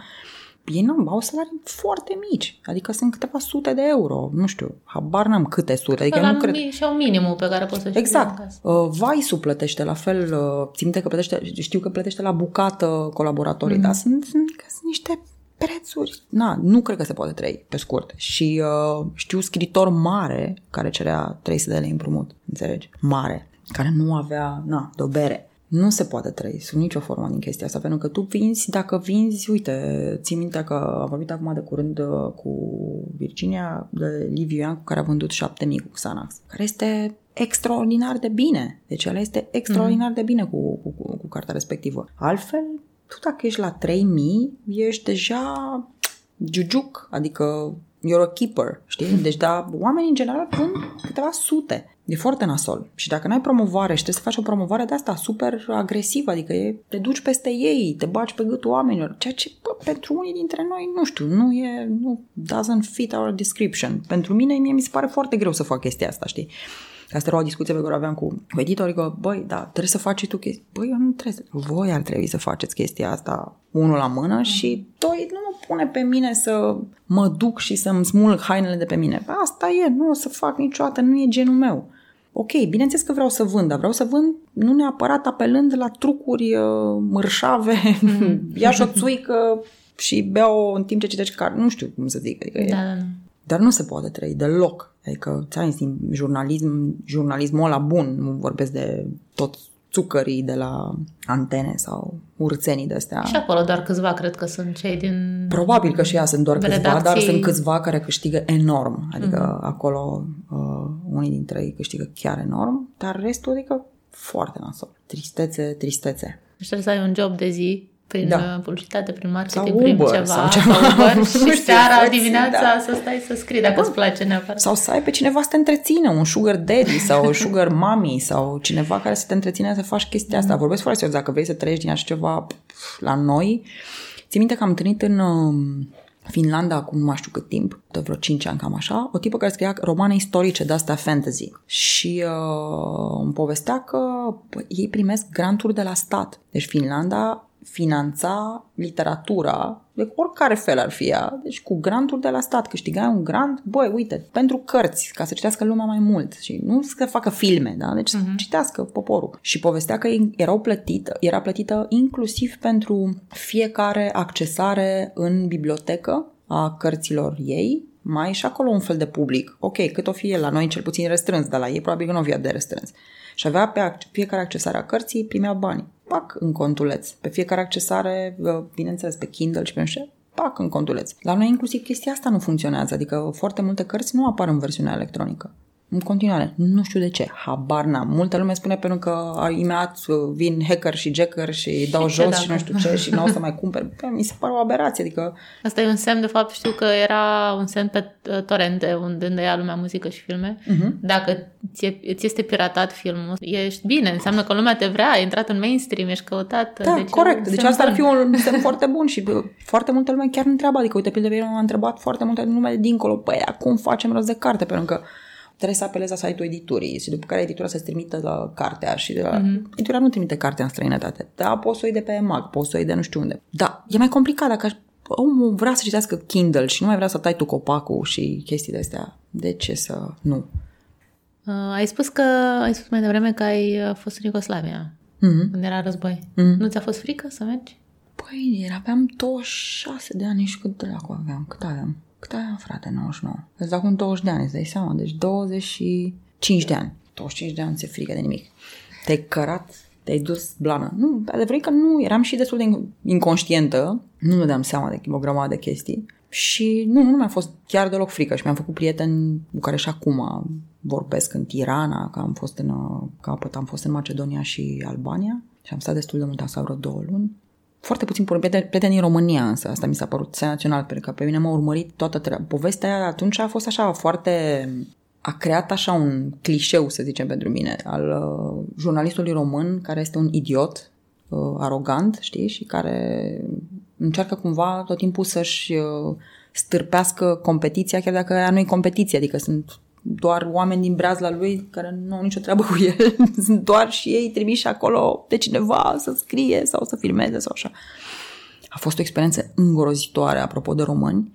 Ei nu, au salarii foarte mici, adică sunt câteva sute de euro, nu știu, habar n-am câte sute, adică la nu cred... mi- și au minimul pe care poți să știi Exact. acasă. Uh, Vice-ul plătește la fel, uh, țin minte că plătește, știu că plătește la bucată colaboratorii, mm. dar sunt, sunt, că sunt niște prețuri. Na, nu cred că se poate trăi, pe scurt. Și uh, știu scriitor mare care cerea 300 de lei împrumut, înțelegi? Mare, care nu avea, na, de o bere. Nu se poate trăi sub nicio formă din chestia asta, pentru că tu vinzi, dacă vinzi, uite, ții minte că am vorbit acum de curând uh, cu Virginia de Liviu Ian, cu care a vândut 7000 cu Xanax, care este extraordinar de bine. Deci ela este extraordinar de bine cu, cu, cu, cu cartea respectivă. Altfel, tu dacă ești la 3000, ești deja jujuc, adică you're a keeper, știi? Deci, da, oamenii în general vând câteva sute. E foarte nasol. Și dacă n-ai promovare și trebuie să faci o promovare de asta super agresivă, adică e, te duci peste ei, te bagi pe gâtul oamenilor, ceea ce bă, pentru unii dintre noi, nu știu, nu e, nu doesn't fit our description. Pentru mine, mie mi se pare foarte greu să fac chestia asta, știi? Asta era o discuție pe care o aveam cu cu editorii, că, băi, da, trebuie să faci și tu chestii. Băi, eu nu trebuie să... Voi ar trebui să faceți chestia asta unul la mână și doi, nu mă pune pe mine să mă duc și să-mi smulg hainele de pe mine. Asta e, nu o să fac niciodată, nu e genul meu. Ok, bineînțeles că vreau să vând, dar vreau să vând nu neapărat apelând la trucuri uh, mărșave, ia și o țuică și beau în timp ce citești carte. Nu știu cum să zic. Adică e- Da, da, da. Dar nu se poate trăi deloc. Adică, ți din jurnalism, jurnalismul ăla bun, nu vorbesc de tot țucării de la antene sau urțenii de astea. Și acolo doar câțiva cred că sunt cei din... Probabil că și ea sunt doar câțiva, Redacții- dar sunt câțiva care câștigă enorm. Adică mm-hmm. acolo uh, unii dintre ei câștigă chiar enorm, dar restul adică foarte nasol. Tristețe, tristețe. Deci trebuie să ai un job de zi prin Da. da. publicitate, prin marketing, Sau prin Uber, ceva, sau ceva. Uber, Nu și știu, seara, să- dimineața da. să stai să scrii dacă îți place neapărat. Sau să ai pe cineva să te întrețină, un sugar daddy sau un sugar mommy sau cineva care să te întreține să faci chestia asta. Vorbesc foarte serios, dacă vrei să trăiești din așa ceva pf, la noi. Țin minte că am întâlnit în um, Finlanda acum nu mai știu cât timp, de vreo 5 ani cam așa, o tipă care scria romane istorice de astea fantasy și uh, îmi povestea că bă, ei primesc granturi de la stat. Deci Finlanda finanța literatura de oricare fel ar fi ea, deci cu granturi de la stat. Câștigai un grant, băi, uite, pentru cărți, ca să citească lumea mai mult și nu să facă filme, da? Deci să citească poporul. Și povestea că ei erau plătită, era plătită inclusiv pentru fiecare accesare în bibliotecă a cărților ei, mai e și acolo un fel de public. Ok, cât o fi el, la noi cel puțin restrâns, dar la ei probabil că nu o fi atât de restrâns. Și avea pe ac- fiecare accesare a cărții, primeau bani. Pac, în contuleț. Pe fiecare accesare, uh, bineînțeles, pe Kindle și pe nu știu ce, pac, în contuleț. La noi inclusiv chestia asta nu funcționează, adică foarte multe cărți nu apar în versiunea electronică. În continuare, nu știu de ce, habar n-am. Multă lume spune pentru că imediat vin hacker și jacker și îi dau și jos și nu știu ce și nu o să mai cumperi. Mi se pare o aberație, adică... Asta e un semn, de fapt, știu că era un semn pe uh, torente unde, unde ia lumea muzică și filme. Uh-huh. Dacă ți ți este piratat filmul, ești bine, înseamnă că lumea te vrea, ai intrat în mainstream, ești căutat. Da, deci corect. Deci asta ar fi un semn foarte bun și foarte multă lume chiar întreabă. Adică, uite, pe m-a întrebat foarte multe nume dincolo. Păi, acum facem rost de carte? Pentru că trebuie să apelezi la site-ul editurii și după care editura să-ți trimită la cartea și de la... Mm-hmm. editura nu trimite cartea în străinătate. Da, poți să o iei de pe mag, poți să o iei de nu știu unde. Da, e mai complicat dacă omul vrea să citească Kindle și nu mai vrea să tai tu copacul și chestii de astea. De ce să nu? Uh, ai spus că ai spus mai devreme că ai uh, fost în Iugoslavia mm-hmm. când era război. Mm-hmm. Nu ți-a fost frică să mergi? Păi, aveam 26 de ani și cât dracu aveam? Cât aveam? Cât aveam, frate, 99? Îți dau acum 20 de ani, îți dai seama? Deci 25 de ani. 25 de ani se frică de nimic. Te-ai cărat, te-ai dus blană. Nu, adevărat că nu, eram și destul de inconștientă. Nu ne dam seama de o grămadă de chestii. Și nu, nu mi-a fost chiar deloc frică și mi-am făcut prieteni cu care și acum vorbesc în Tirana, că am fost în, capăt am fost în Macedonia și Albania și am stat destul de mult, am vreo două luni foarte puțin prieteni în România, însă asta mi s-a părut senzațional, pentru că pe mine m-a urmărit toată treaba. Povestea aia atunci a fost așa foarte... a creat așa un clișeu, să zicem, pentru mine, al uh, jurnalistului român care este un idiot, uh, arogant, știi, și care încearcă cumva tot timpul să-și uh, stârpească competiția, chiar dacă aia nu e competiție, adică sunt doar oameni din brazla lui care nu au nicio treabă cu el, sunt doar și ei trimiși acolo de cineva să scrie sau să filmeze sau așa. A fost o experiență îngrozitoare, apropo de români,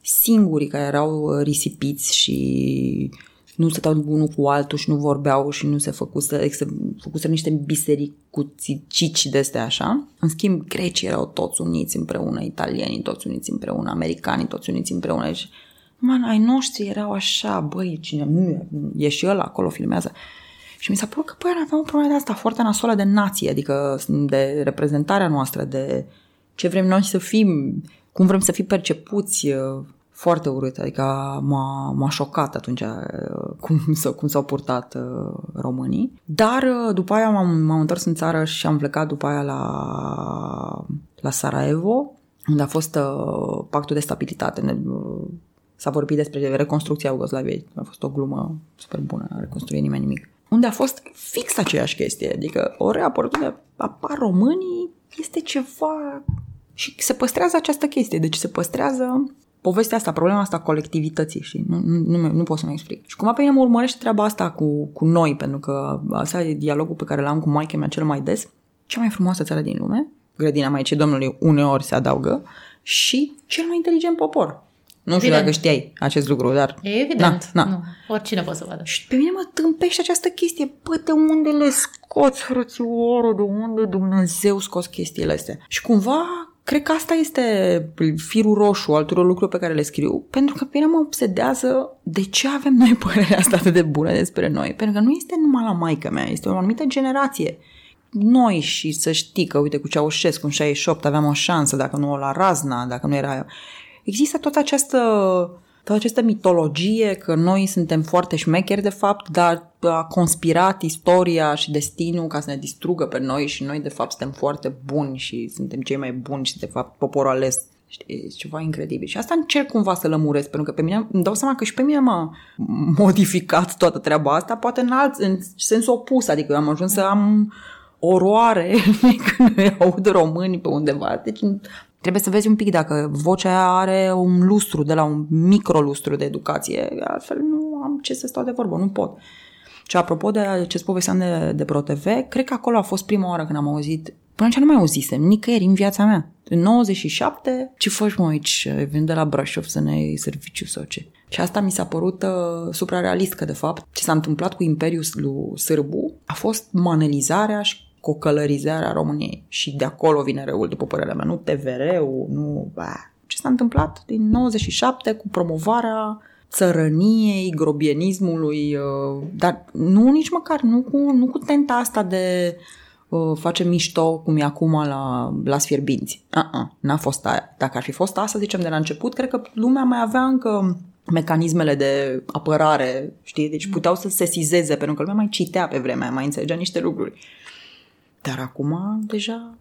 singurii care erau risipiți și nu stăteau unul cu altul și nu vorbeau și nu se făcuse, se făcuse niște biserici cu cici de astea așa. În schimb, grecii erau toți uniți împreună, italienii toți uniți împreună, americanii toți uniți împreună și man, ai noștri erau așa, băi, cine nu e și ăla acolo, filmează. Și mi s-a părut că, băi, aveam o problemă de asta foarte nasoală de nație, adică de reprezentarea noastră, de ce vrem noi să fim, cum vrem să fim percepuți, foarte urât, adică m-a, m-a șocat atunci cum, s- cum s-au purtat românii. Dar după aia m-am, m-am întors în țară și am plecat după aia la, la Sarajevo, unde a fost uh, pactul de stabilitate. Uh, S-a vorbit despre reconstrucția Iugoslaviei. A fost o glumă super bună, a reconstruit nimeni nimic. Unde a fost fix aceeași chestie, adică o reapărut unde apar românii, este ceva... Și se păstrează această chestie, deci se păstrează povestea asta, problema asta colectivității și nu, nu, nu, nu pot să mă explic. Și cumva pe mine mă urmărește treaba asta cu, cu noi, pentru că asta e dialogul pe care l-am cu maica mea cel mai des. Cea mai frumoasă țară din lume, grădina Maicii Domnului uneori se adaugă, și cel mai inteligent popor. Nu știu Evident. dacă știai acest lucru, dar... E evident. Na, na. Nu. Oricine poate să vadă. Și pe mine mă tâmpește această chestie. Bă, de unde le scoți, frățioară? De unde Dumnezeu scos chestiile astea? Și cumva, cred că asta este firul roșu al tuturor lucrurilor pe care le scriu, pentru că pe mine mă obsedează de ce avem noi părerea asta atât de bună despre noi. Pentru că nu este numai la maică mea, este o anumită generație noi și să știi că, uite, cu Ceaușescu în 68 aveam o șansă, dacă nu o la Razna, dacă nu era există toată această, toată această mitologie că noi suntem foarte șmecheri de fapt, dar a conspirat istoria și destinul ca să ne distrugă pe noi și noi de fapt suntem foarte buni și suntem cei mai buni și de fapt poporul ales Știi, ceva incredibil. Și asta încerc cumva să lămuresc, pentru că pe mine îmi dau seama că și pe mine m-a modificat toată treaba asta, poate în alt, în sensul opus, adică am ajuns să am oroare când îi aud români pe undeva. Deci Trebuie să vezi un pic dacă vocea are un lustru, de la un microlustru de educație, altfel nu am ce să stau de vorbă, nu pot. Și apropo de ce povesteam de, de ProTV, cred că acolo a fost prima oară când am auzit, până ce nu mai auzisem, nicăieri în viața mea. În 97, ce faci mă aici? Vin de la Brașov să ne iei serviciu sau ce? Și asta mi s-a părut uh, suprarealist, că de fapt ce s-a întâmplat cu Imperiul lui Sârbu a fost manelizarea și cocălărizarea României. Și de acolo vine răul, după părerea mea. Nu TVR-ul, nu... Bă. Ce s-a întâmplat din 97 cu promovarea țărăniei, grobienismului, uh, dar nu nici măcar, nu cu, nu cu tenta asta de uh, face mișto cum e acum la, la sfierbinți. Uh-uh, n-a fost aia. Dacă ar fi fost asta, zicem, de la început, cred că lumea mai avea încă mecanismele de apărare, știi? Deci puteau să se sesizeze, pentru că lumea mai citea pe vremea, mai înțelegea niște lucruri. Dar acum, deja,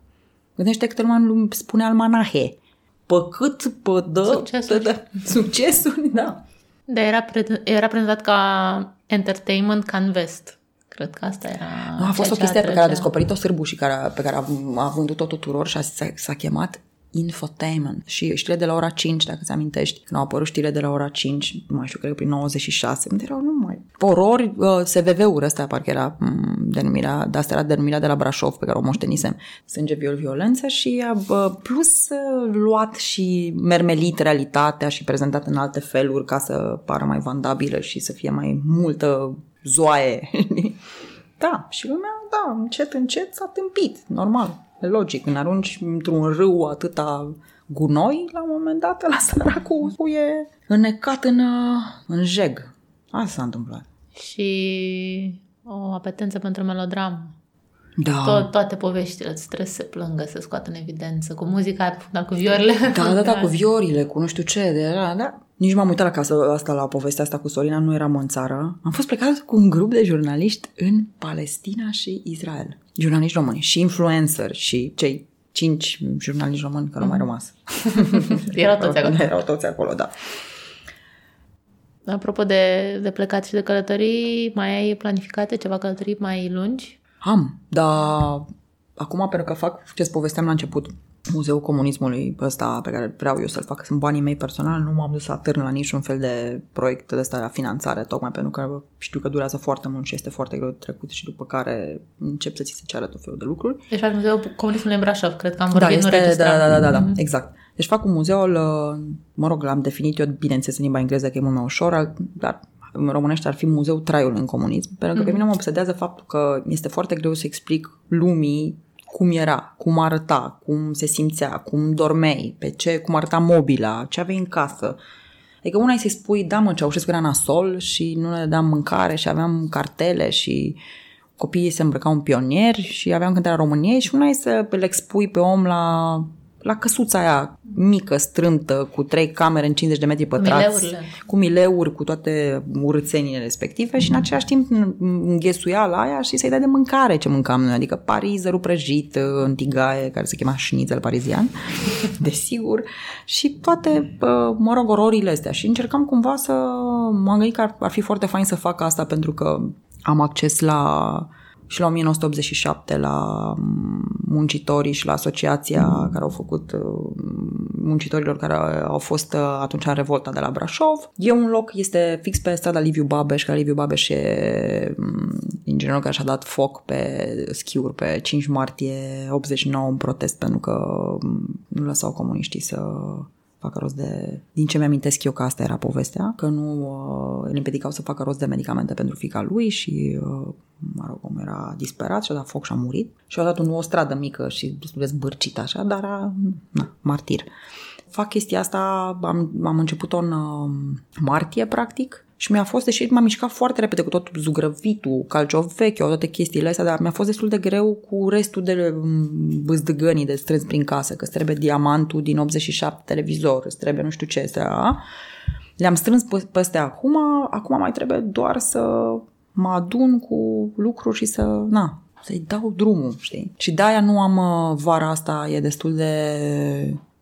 gândește că lumea spune almanahe. Pe cât, pe dă, succesuri. Dă, succesuri, da. Dar era, pre- era prezentat ca entertainment ca în vest. Cred că asta era... Nu, a fost o chestie pe care a descoperit-o sârbu și care a, pe care a, a vândut-o tuturor și a, s-a, s-a chemat infotainment. Și știrile de la ora 5, dacă ți amintești, când au apărut știrile de la ora 5, nu mai știu, cred că prin 96, unde erau numai orori, uh, SVV-uri ăsta, parcă era um, denumirea, de asta era denumirea de la Brașov, pe care o moștenisem, sânge, viol, violență și uh, plus uh, luat și mermelit realitatea și prezentat în alte feluri ca să pară mai vandabilă și să fie mai multă zoaie. da, și lumea, da, încet, încet s-a tâmpit, normal. E logic, când arunci într-un râu atâta gunoi, la un moment dat la săracul e înnecat în, în jeg. Asta s-a întâmplat. Și o apetență pentru melodramă. Da. Tot, toate poveștile îți trebuie să se plângă, să scoată în evidență, cu muzica, da, cu viorile. Da, da, da, cu viorile, cu nu știu ce, de da, da. Nici m-am uitat la casă asta, la povestea asta cu Sorina, nu eram în țară. Am fost plecat cu un grup de jurnaliști în Palestina și Israel. Jurnaliști români și influencer și cei cinci jurnaliști români care mm. au mai rămas. Erau toți acolo. Erau toți acolo, da. Apropo de, de plecat și de călătorii, mai ai planificate ceva călătorii mai lungi? Am, dar acum pentru că fac ce-ți povesteam la început, Muzeul Comunismului ăsta pe care vreau eu să-l fac, sunt banii mei personal, nu m-am dus să atârn la niciun fel de proiect de ăsta la finanțare, tocmai pentru că știu că durează foarte mult și este foarte greu de trecut și după care încep să ți se ceară tot felul de lucruri. Deci fac Muzeul Comunismului în Brașov, cred că am vorbit, da, este, nu da, da, da, da, da, mm-hmm. exact. Deci fac un muzeul, mă rog, l-am definit eu, bineînțeles, în limba engleză, că e mult mai ușor, dar în românește ar fi muzeul traiul în comunism, pentru că mm-hmm. pe mine mă obsedează faptul că este foarte greu să explic lumii cum era, cum arăta, cum se simțea, cum dormeai, pe ce, cum arăta mobila, ce aveai în casă. Adică una e să-i spui, da mă, Ceaușescu era nasol și nu ne dădeam mâncare și aveam cartele și copiii se îmbrăcau în pionieri și aveam cântarea României și una e să le expui pe om la la căsuța aia mică, strâmtă, cu trei camere în 50 de metri pătrați, Mileurile. cu mileuri, cu toate urățenile respective și în același timp înghesuia la aia și să-i dai de mâncare ce mâncam noi, adică parizărul prăjit în tigaie, care se chema șnițel parizian, desigur, și toate, mă rog, ororile astea. Și încercam cumva să mă gândit că ar, ar fi foarte fain să fac asta pentru că am acces la și la 1987 la muncitorii și la asociația care au făcut uh, muncitorilor care au fost uh, atunci în revolta de la Brașov. E un loc, este fix pe strada Liviu Babeș, care Liviu Babeș e mm, inginerul care și-a dat foc pe schiuri pe 5 martie 89 în protest pentru că mm, nu lăsau comuniștii să facă rost de... Din ce mi-amintesc eu că asta era povestea, că nu uh, îl împiedicau să facă rost de medicamente pentru fica lui și, uh, mă rog, om era disperat și a dat foc și a murit. Și a dat un, o stradă mică și destul de zbârcită așa, dar a, na, martir. Fac chestia asta, am, am început-o în uh, martie, practic, și mi-a fost, deși m-am mișcat foarte repede cu tot zugrăvitul, calciovechio, toate chestiile astea, dar mi-a fost destul de greu cu restul de mm, băzdăgănii de strâns prin casă, că trebuie diamantul din 87 televizor, îți trebuie nu știu ce, astea. Le-am strâns pe, pe astea acum, acum mai trebuie doar să mă adun cu lucruri și să, na, să-i dau drumul, știi? Și de-aia nu am, uh, vara asta e destul de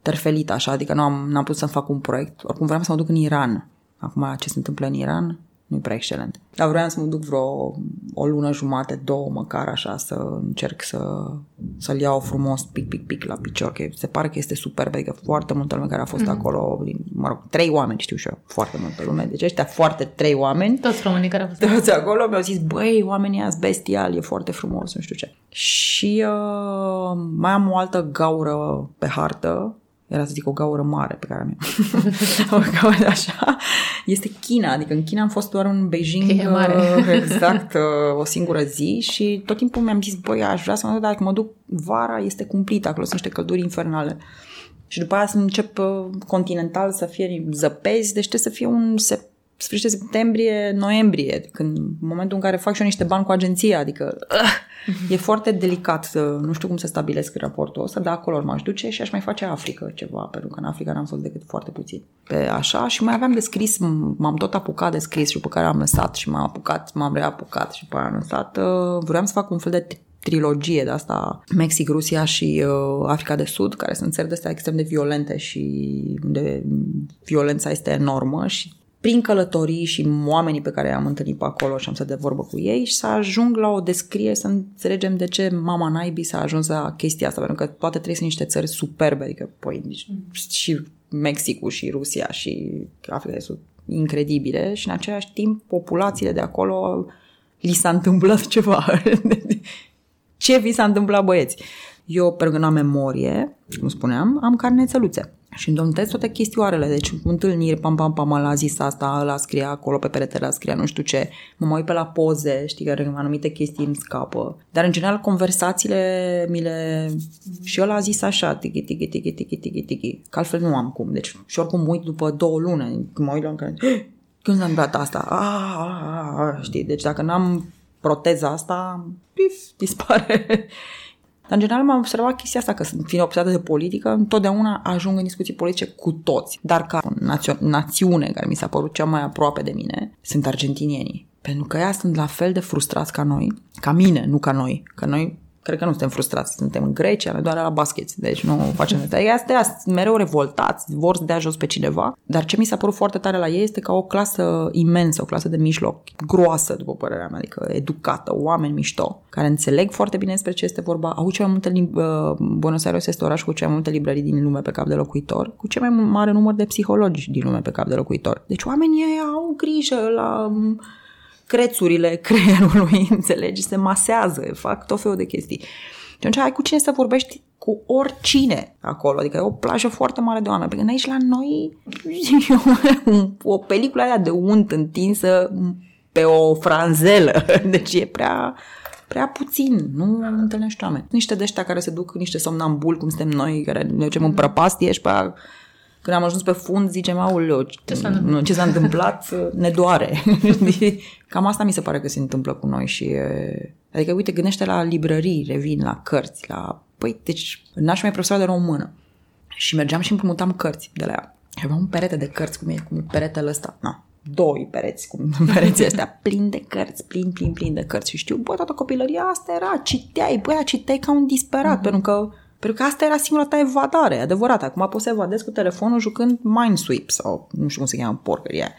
terfelită așa, adică nu am, n-am putut să fac un proiect. Oricum vreau să mă duc în Iran Acum ce se întâmplă în Iran nu e prea excelent. Dar vreau să mă duc vreo o lună jumate, două măcar așa, să încerc să, să-l iau frumos, pic, pic, pic la picior, că se pare că este superb, adică foarte multă lume care a fost mm-hmm. acolo, mă rog, trei oameni știu și eu, foarte multă lume, deci ăștia foarte trei oameni. Toți românii care au fost Toți acolo mi-au zis, băi, oamenii azi bestial, e foarte frumos, nu știu ce. Și uh, mai am o altă gaură pe hartă, era să zic o gaură mare pe care am o gaură așa, este China, adică în China am fost doar în Beijing e mare. exact o singură zi și tot timpul mi-am zis, băi, aș vrea să mă duc, dar dacă mă duc vara este cumplit, acolo sunt niște călduri infernale. Și după aia să încep continental să fie zăpezi, deci trebuie să fie un sfârșit de septembrie, noiembrie, când, în momentul în care fac și eu niște bani cu agenția, adică uh, e foarte delicat, nu știu cum să stabilesc raportul ăsta, dar acolo m-aș duce și aș mai face Africa ceva, pentru că în Africa n-am fost decât foarte puțin. Pe așa și mai aveam de scris, m-am tot apucat de scris și pe care am lăsat și m-am apucat, m-am reapucat și pe aia am lăsat. Uh, vreau să fac un fel de trilogie de asta, Mexic, Rusia și uh, Africa de Sud, care sunt țări de astea extrem de violente și de violența este enormă și prin călătorii și oamenii pe care i-am întâlnit pe acolo și am să de vorbă cu ei și să ajung la o descriere, să înțelegem de ce mama naibii s-a ajuns la chestia asta, pentru că toate trei sunt niște țări superbe, adică păi, și Mexicul și Rusia și Africa de Sud incredibile și în același timp populațiile de acolo li s-a întâmplat ceva. ce vi s-a întâmplat băieți? Eu, pentru că nu am memorie, cum spuneam, am carnețeluțe. Și îmi toate chestioarele, deci întâlniri, pam, pam, pam, la zis asta, la scria acolo pe perete, la scria nu știu ce, mă mai uit pe la poze, știi că anumite chestii îmi scapă. Dar în general conversațiile mi le... Și eu l-a zis așa, tiki, tiki, tiki, tiki, tiki, tiki, că altfel nu am cum. Deci și oricum uit după două luni, mă uit la care... Când s-a întâmplat asta? Ah, ah, ah, ah, știi, deci dacă n-am proteza asta, pif, dispare. Dar, în general, m-am observat chestia asta, că fiind obsedată de politică, întotdeauna ajung în discuții politice cu toți. Dar ca națio- națiune care mi s-a părut cea mai aproape de mine, sunt argentinienii. Pentru că ea sunt la fel de frustrați ca noi, ca mine, nu ca noi. Că noi Cred că nu suntem frustrați, suntem în Grecia, ne doare la basket, deci nu facem asta. Astea mereu revoltați, vor să dea jos pe cineva, dar ce mi s-a părut foarte tare la ei este ca o clasă imensă, o clasă de mijloc, groasă, după părerea mea, adică educată, oameni mișto, care înțeleg foarte bine despre ce este vorba, au cea mai multe lim- uh, Buenos Aires este oraș cu cea mai multe librării din lume pe cap de locuitor, cu cel mai mare număr de psihologi din lume pe cap de locuitor. Deci oamenii au grijă la crețurile creierului, înțelegi, se masează, fac tot felul de chestii. Și atunci ai cu cine să vorbești cu oricine acolo, adică e o plajă foarte mare de oameni, pentru că aici la noi o peliculă aia de unt întinsă pe o franzelă, deci e prea, prea puțin, nu întâlnești oameni. Niște de ăștia care se duc, niște somnambuli, cum suntem noi, care ne ducem în prăpastie și pe aia când am ajuns pe fund, zicem, auleo, ce s-a, nu, ce s-a întâmplat, ne doare. Cam asta mi se pare că se întâmplă cu noi și Adică, uite, gândește la librării, revin, la cărți, la... Păi, deci, n-aș mai profesor de română. Și mergeam și împrumutam cărți de la ea. Și aveam un perete de cărți, cum e, cum e peretele ăsta. Na, doi pereți, cum pereții ăstea, plin de cărți, plin, plin, plin de cărți. Și știu, bă, toată copilăria asta era, citeai, băi, citeai ca un disperat, mm-hmm. pentru că pentru că asta era singura ta evadare, adevărat. Acum poți să evadezi cu telefonul jucând Minesweep sau nu știu cum se cheamă porcăria.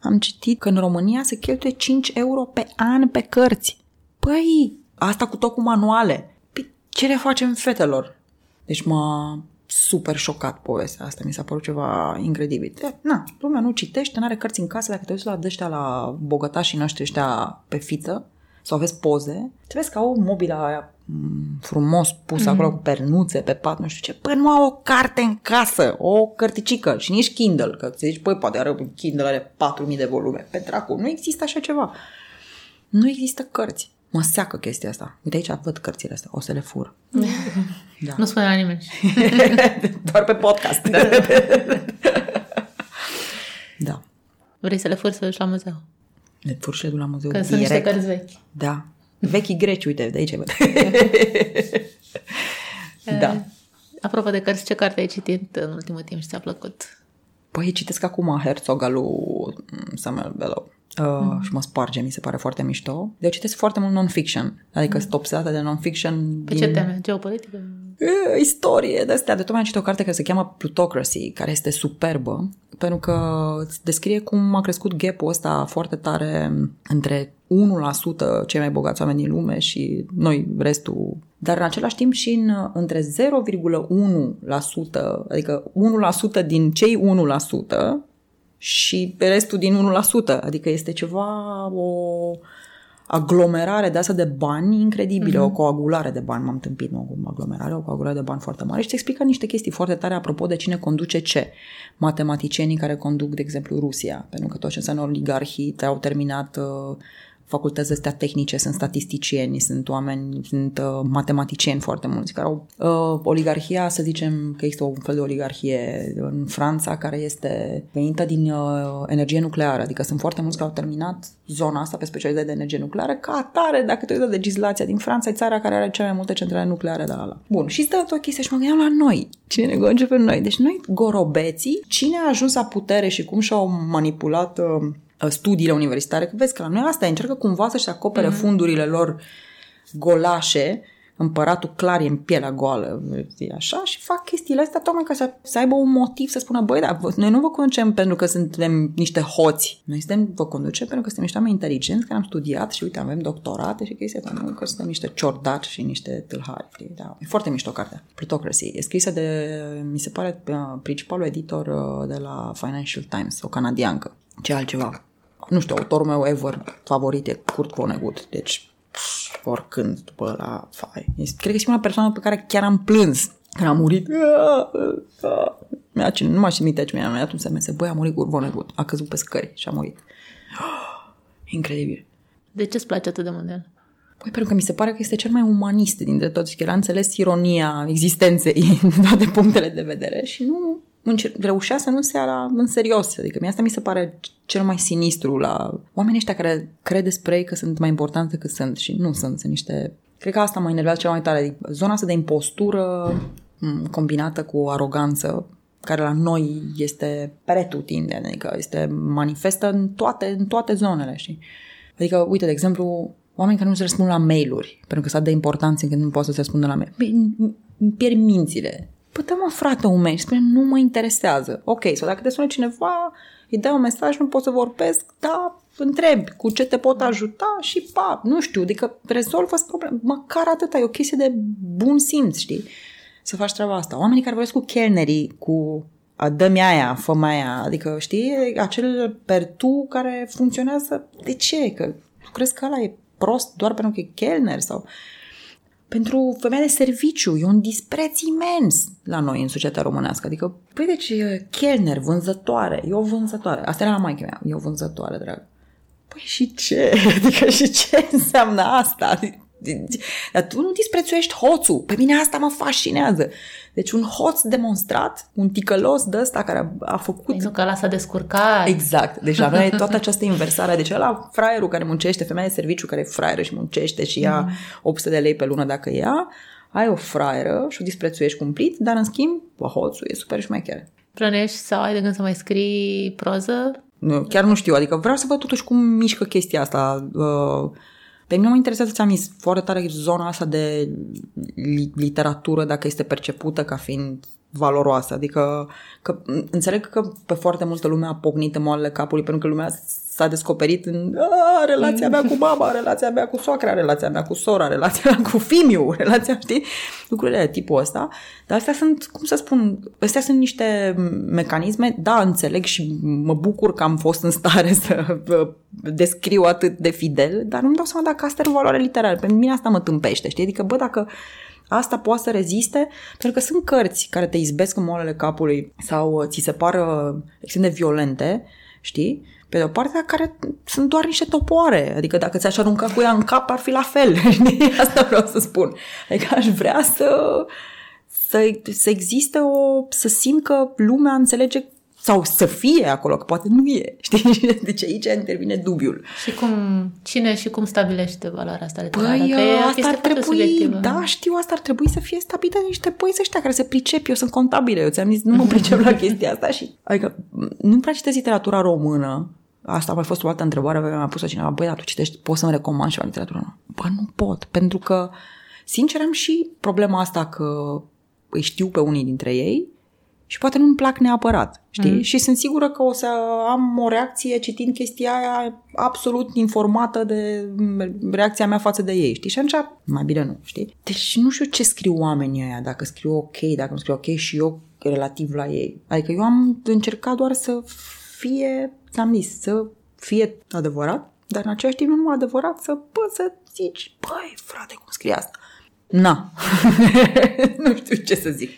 Am citit că în România se cheltuie 5 euro pe an pe cărți. Păi, asta cu tot cu manuale. Păi, ce le facem fetelor? Deci m-a super șocat povestea asta. Mi s-a părut ceva incredibil. Na, lumea nu citește, nu are cărți în casă. Dacă te uiți la ăștia la bogătașii noștri ăștia pe fiță, sau vezi poze, te vezi că au mobila aia frumos pus mm-hmm. acolo cu pernuțe pe pat, nu știu ce. Păi nu au o carte în casă, o cărticică și nici Kindle, că ți zici, păi poate are un Kindle, are 4000 de volume. Pe dracu, nu există așa ceva. Nu există cărți. Mă seacă chestia asta. Uite aici văd cărțile astea, o să le fur. da. Nu spune la nimeni. Doar pe podcast. Da. da. Vrei să le furi să duci la muzeu? Le fur și le duc la muzeu Că sunt niște cărți vechi. Da. Vechi greci, uite, de aici văd. da. Eh, apropo de cărți, ce carte ai citit în ultimul timp și ți-a plăcut? Păi citesc acum Herzog al lui Samuel Bellow. Uh, mm. și mă sparge, mi se pare foarte mișto. Eu citesc foarte mult non-fiction, adică mm. sunt obsedată de non-fiction. Pe din... ce teme? Geopolitică? Uh, istorie de astea. De tot am citit o carte care se cheamă Plutocracy, care este superbă, pentru că îți descrie cum a crescut gap-ul ăsta foarte tare între 1% cei mai bogați oameni din lume și noi, restul. Dar în același timp și în, între 0,1%, adică 1% din cei 1% și restul din 1%. Adică este ceva, o aglomerare de asta de bani incredibile, mm-hmm. o coagulare de bani, m-am tâmpit, nu o aglomerare, o coagulare de bani foarte mare și te explică niște chestii foarte tare apropo de cine conduce ce. Matematicienii care conduc, de exemplu, Rusia, pentru că tot ce înseamnă oligarhii au terminat uh, facultăți astea tehnice, sunt statisticieni, sunt oameni, sunt uh, matematicieni foarte mulți care au uh, oligarhia, să zicem că există un fel de oligarhie în Franța care este venită din uh, energie nucleară, adică sunt foarte mulți care au terminat zona asta pe specialitate de energie nucleară, ca atare, dacă te uiți legislația din Franța, e țara care are cele mai multe centrale nucleare de la Bun, și stă o chestie și mă gândeam la noi. Cine ne gânge pe noi? Deci noi, gorobeții, cine a ajuns la putere și cum și-au manipulat uh, studiile universitare, că vezi că la noi asta încearcă cumva să-și acopere mm-hmm. fundurile lor golașe împăratul clar e în pielea goală, e așa, și fac chestiile astea tocmai ca să, să aibă un motiv să spună, băi, dar noi nu vă conducem pentru că suntem niște hoți, noi suntem, vă conducem pentru că suntem niște oameni inteligenți care am studiat și uite, avem doctorate și chestia asta, nu că suntem niște ciordaci și niște tâlhari. Da. E foarte mișto cartea. Plutocracy. E scrisă de, mi se pare, principalul editor uh, de la Financial Times, o canadiancă. Ce altceva? Nu știu, autorul meu ever favorit e Kurt Vonnegut, deci oricând după la fai. Cred că e singura persoană pe care chiar am plâns când a murit. Mi-a nu mai știu ce mi-a dat un SMS. Băi, a murit cu Vonnegut. A căzut pe scări și a murit. Incredibil. De ce îți place atât de mult de el? Păi pentru că mi se pare că este cel mai umanist dintre toți, că el a înțeles ironia existenței în toate punctele de vedere și nu reușea să nu se ia în serios. Adică mie asta mi se pare cel mai sinistru la oamenii ăștia care cred despre ei că sunt mai importante decât sunt și nu sunt, sunt niște... Cred că asta mă enervează cel mai tare. Adică zona asta de impostură combinată cu aroganță care la noi este pretutindeni, adică este manifestă în toate, în toate zonele, știi? Adică, uite, de exemplu, oameni care nu se răspund la mail-uri, pentru că s-a de importanță încât nu poate să se răspundă la mail. Îmi pierd mințile. Păi da, mă, frate, un mail. Spune, nu mă interesează. Ok, sau dacă te sună cineva, îi dai un mesaj, nu pot să vorbesc, da, întrebi cu ce te pot ajuta și pa, nu știu, adică rezolvă probleme. Măcar atâta, e o chestie de bun simț, știi? Să faci treaba asta. Oamenii care vorbesc cu chelnerii, cu dă-mi aia, fă aia, adică știi, acel pertu care funcționează, de ce? Că tu crezi că ăla e prost doar pentru că e chelner sau pentru femeia de serviciu. E un dispreț imens la noi în societatea românească. Adică, păi deci, chelner, vânzătoare, e o vânzătoare. Asta era la maică mea, e o vânzătoare, dragă. Păi și ce? Adică și ce înseamnă asta? Dar tu nu disprețuiești hoțul. Pe mine asta mă fascinează. Deci un hoț demonstrat, un ticălos de ăsta care a, a făcut... Păi nu că ăla s-a descurcat. Exact. Deci la noi e toată această inversare. Deci ăla fraierul care muncește, femeia de serviciu care e fraieră și muncește și ia mm. 800 de lei pe lună dacă ia, ai o fraieră și o disprețuiești cumplit, dar în schimb, hoțul e super șmecher. Plănești sau ai de gând să mai scrii proză? Nu, chiar nu știu. Adică vreau să văd totuși cum mișcă chestia asta. Uh, pe mine mă interesează, ți-am zis, foarte tare zona asta de literatură, dacă este percepută ca fiind valoroasă. Adică că, înțeleg că pe foarte multă lume a pocnit în moalele capului pentru că lumea s-a descoperit în a, relația mea cu mama, relația mea cu soacra, relația mea cu sora, relația mea cu fimiu, relația, știi? Lucrurile de tipul ăsta. Dar astea sunt, cum să spun, astea sunt niște mecanisme, da, înțeleg și mă bucur că am fost în stare să descriu atât de fidel, dar nu-mi dau seama dacă asta are o valoare literară. Pentru mine asta mă tâmpește, știi? Adică, bă, dacă asta poate să reziste, pentru că sunt cărți care te izbesc în moalele capului sau ți se pară extrem de violente, știi? Pe de o parte, care sunt doar niște topoare. Adică dacă ți-aș arunca cu ea în cap, ar fi la fel. Asta vreau să spun. Adică aș vrea să, să, să existe o... să simt că lumea înțelege sau să fie acolo, că poate nu e. Știi? Deci aici intervine dubiul. Și cum, cine și cum stabilește valoarea asta literară? Păi, că e asta ar trebui, subiectivă. da, știu, asta ar trebui să fie stabilită de niște poeți ăștia care se pricep. Eu sunt contabilă, eu ți-am zis, nu mă pricep la chestia asta și, adică, nu prea citesc literatura română, Asta a mai fost o altă întrebare, mi-a pus cineva, băi, dar tu citești, poți să-mi recomand ceva literatură? Bă, nu pot, pentru că, sincer, am și problema asta că îi știu pe unii dintre ei și poate nu-mi plac neapărat, știi? Mm. Și sunt sigură că o să am o reacție citind chestia aia absolut informată de reacția mea față de ei, știi? Și atunci mai bine nu, știi? Deci nu știu ce scriu oamenii ăia, dacă scriu ok, dacă nu scriu ok și eu relativ la ei. Adică eu am încercat doar să fie, ți-am zis, să fie adevărat, dar în același timp nu adevărat să poți să zici, băi, frate, cum scrie asta? Na, nu știu ce să zic.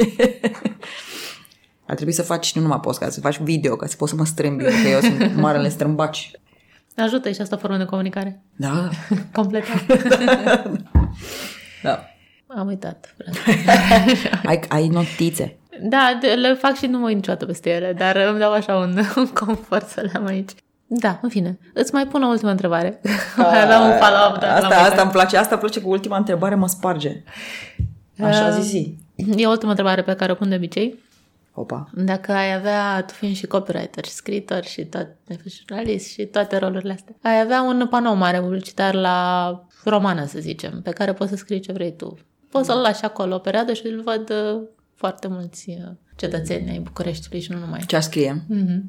Ar trebui să faci nu numai post, să faci video, ca să poți să mă strâmbi, că eu sunt marele strâmbaci. Ajută și asta formă de comunicare. Da. Complet. da. Am uitat. ai, ai notițe. Da, de, le fac și nu mă uit niciodată peste ele, dar îmi dau așa un, un confort să le am aici. Da, în fine. Îți mai pun o ultimă întrebare. Mai aveam un follow-up. Dar asta, asta îmi place. Asta îmi place cu ultima întrebare, mă sparge. Așa uh, zi, E o ultimă întrebare pe care o pun de obicei. Opa. Dacă ai avea, tu fiind și copywriter, și scriitor și toate, jurnalist și toate rolurile astea, ai avea un panou mare publicitar la romană, să zicem, pe care poți să scrii ce vrei tu. Poți să-l lași acolo o perioadă și îl văd uh, foarte mulți uh, cetățeni ai Bucureștiului și nu numai. Ce scrie? Mm-hmm.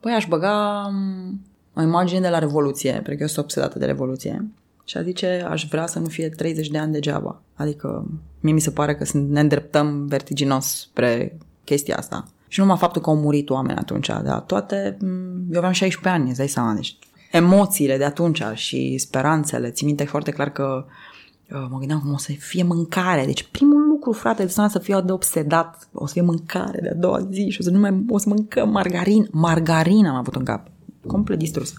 Păi aș băga um, o imagine de la Revoluție, pentru că eu sunt obsedată de Revoluție. Și a zice, aș vrea să nu fie 30 de ani degeaba. Adică, mie mi se pare că ne îndreptăm vertiginos spre chestia asta. Și numai faptul că au murit oameni atunci, dar toate, mm, eu aveam 16 ani, îți dai seama, deci emoțiile de atunci și speranțele, țin minte foarte clar că uh, mă gândeam cum o să fie mâncare. Deci primul lucru, frate, de să fiu de obsedat, o să fie mâncare de a doua zi și o să nu mai o să mâncăm margarin. Margarin am avut în cap. Complet distrus.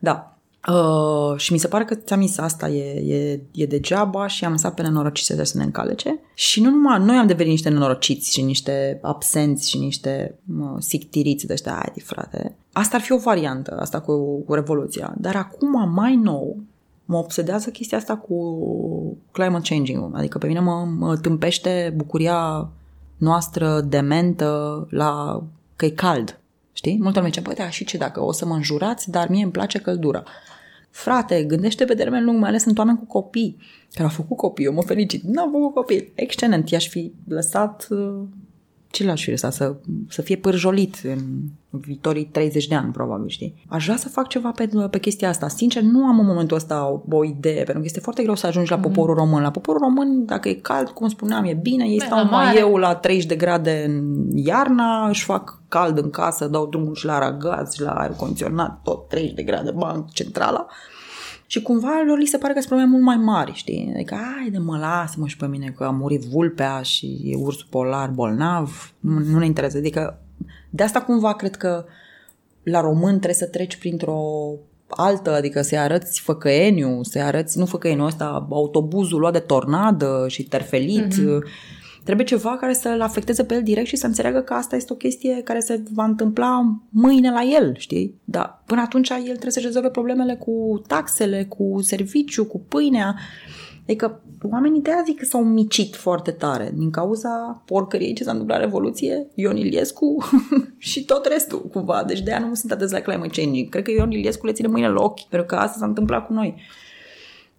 Da, Uh, și mi se pare că ți-am zis asta e, e, e degeaba și am lăsat pe nenorociți să ne încalece. Și nu numai noi am devenit niște nenorociți și niște absenți și niște mă, sictiriți de ăștia, ai frate. Asta ar fi o variantă, asta cu, cu revoluția. Dar acum, mai nou, mă obsedează chestia asta cu climate changing Adică pe mine mă, mă tâmpește bucuria noastră dementă la că e cald. Știi? Multă lume zice, băi, da, și ce dacă o să mă înjurați, dar mie îmi place căldura. Frate, gândește pe termen lung, mai ales sunt oameni cu copii care au făcut copii, eu mă felicit. Nu au făcut copii. Excelent, i-aș fi lăsat uh, ce l-aș fi lăsat? Să, să fie pârjolit în viitorii 30 de ani, probabil, știi? Aș vrea să fac ceva pe, pe chestia asta. Sincer, nu am în momentul ăsta o, o idee, pentru că este foarte greu să ajungi la mhm. poporul român. La poporul român, dacă e cald, cum spuneam, e bine, ei stau mai eu la 30 de grade în iarna, își fac cald în casă, dau drumul și la aragaz și la aer condiționat, tot 30 de grade, banc, centrala. Și cumva lor li se pare că sunt probleme mult mai mari, știi? Adică, hai de mă, lasă-mă și pe mine că a murit vulpea și e ursul polar bolnav, nu, nu ne interesează. Adică, de asta cumva cred că la român trebuie să treci printr-o altă, adică să-i arăți făcăeniu, să-i arăți, nu făcăeniu ăsta, autobuzul luat de tornadă și terfelit, mm-hmm Trebuie ceva care să-l afecteze pe el direct și să înțeleagă că asta este o chestie care se va întâmpla mâine la el, știi? Dar până atunci el trebuie să rezolve problemele cu taxele, cu serviciu, cu pâinea. Adică oamenii de azi că s-au micit foarte tare din cauza porcăriei ce s-a întâmplat Revoluție, Ion Iliescu și tot restul cumva. Deci de aia nu sunt atât la climate changing. Cred că Ion Iliescu le ține mâine la ochi, pentru că asta s-a întâmplat cu noi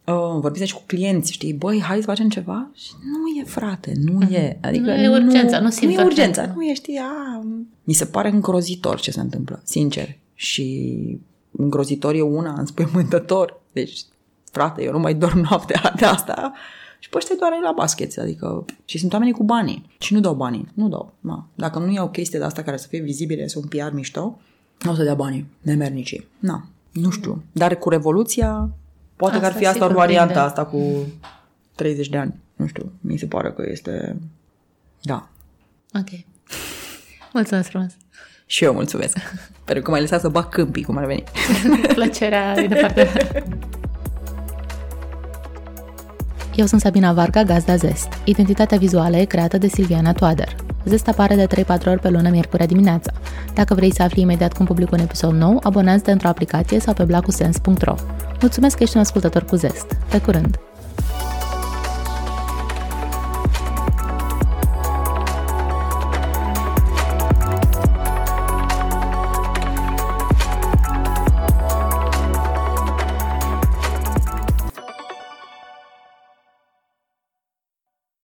uh, vorbiți și cu clienți, știi, băi, hai să facem ceva? Și nu e, frate, nu uh-huh. e. Adică nu e urgența, nu, nu e urgența, nu e, știi, a, mi se pare îngrozitor ce se întâmplă, sincer. Și îngrozitor e una, înspăimântător. Deci, frate, eu nu mai dorm noaptea de asta și pe ăștia doar la basket, adică și sunt oamenii cu banii și nu dau banii, nu dau. Na. Dacă nu iau chestii de asta care să fie vizibile, să un PR mișto, nu o să dea banii, nemernicii. Na, nu știu. Dar cu Revoluția Poate asta că ar fi asta o variantă prinde. asta cu 30 de ani. Nu știu, mi se pare că este... Da. Ok. Mulțumesc frumos. Și eu mulțumesc. Pentru că m-ai lăsat să bag câmpii, cum ar veni. Plăcerea din departe. Eu sunt Sabina Varga, gazda Zest. Identitatea vizuală e creată de Silviana Toader. Zest apare de 3-4 ori pe lună, miercurea dimineața. Dacă vrei să afli imediat cum public un episod nou, abonează-te într-o aplicație sau pe blacusens.ro. Mulțumesc că ești un ascultător cu Zest. Pe curând!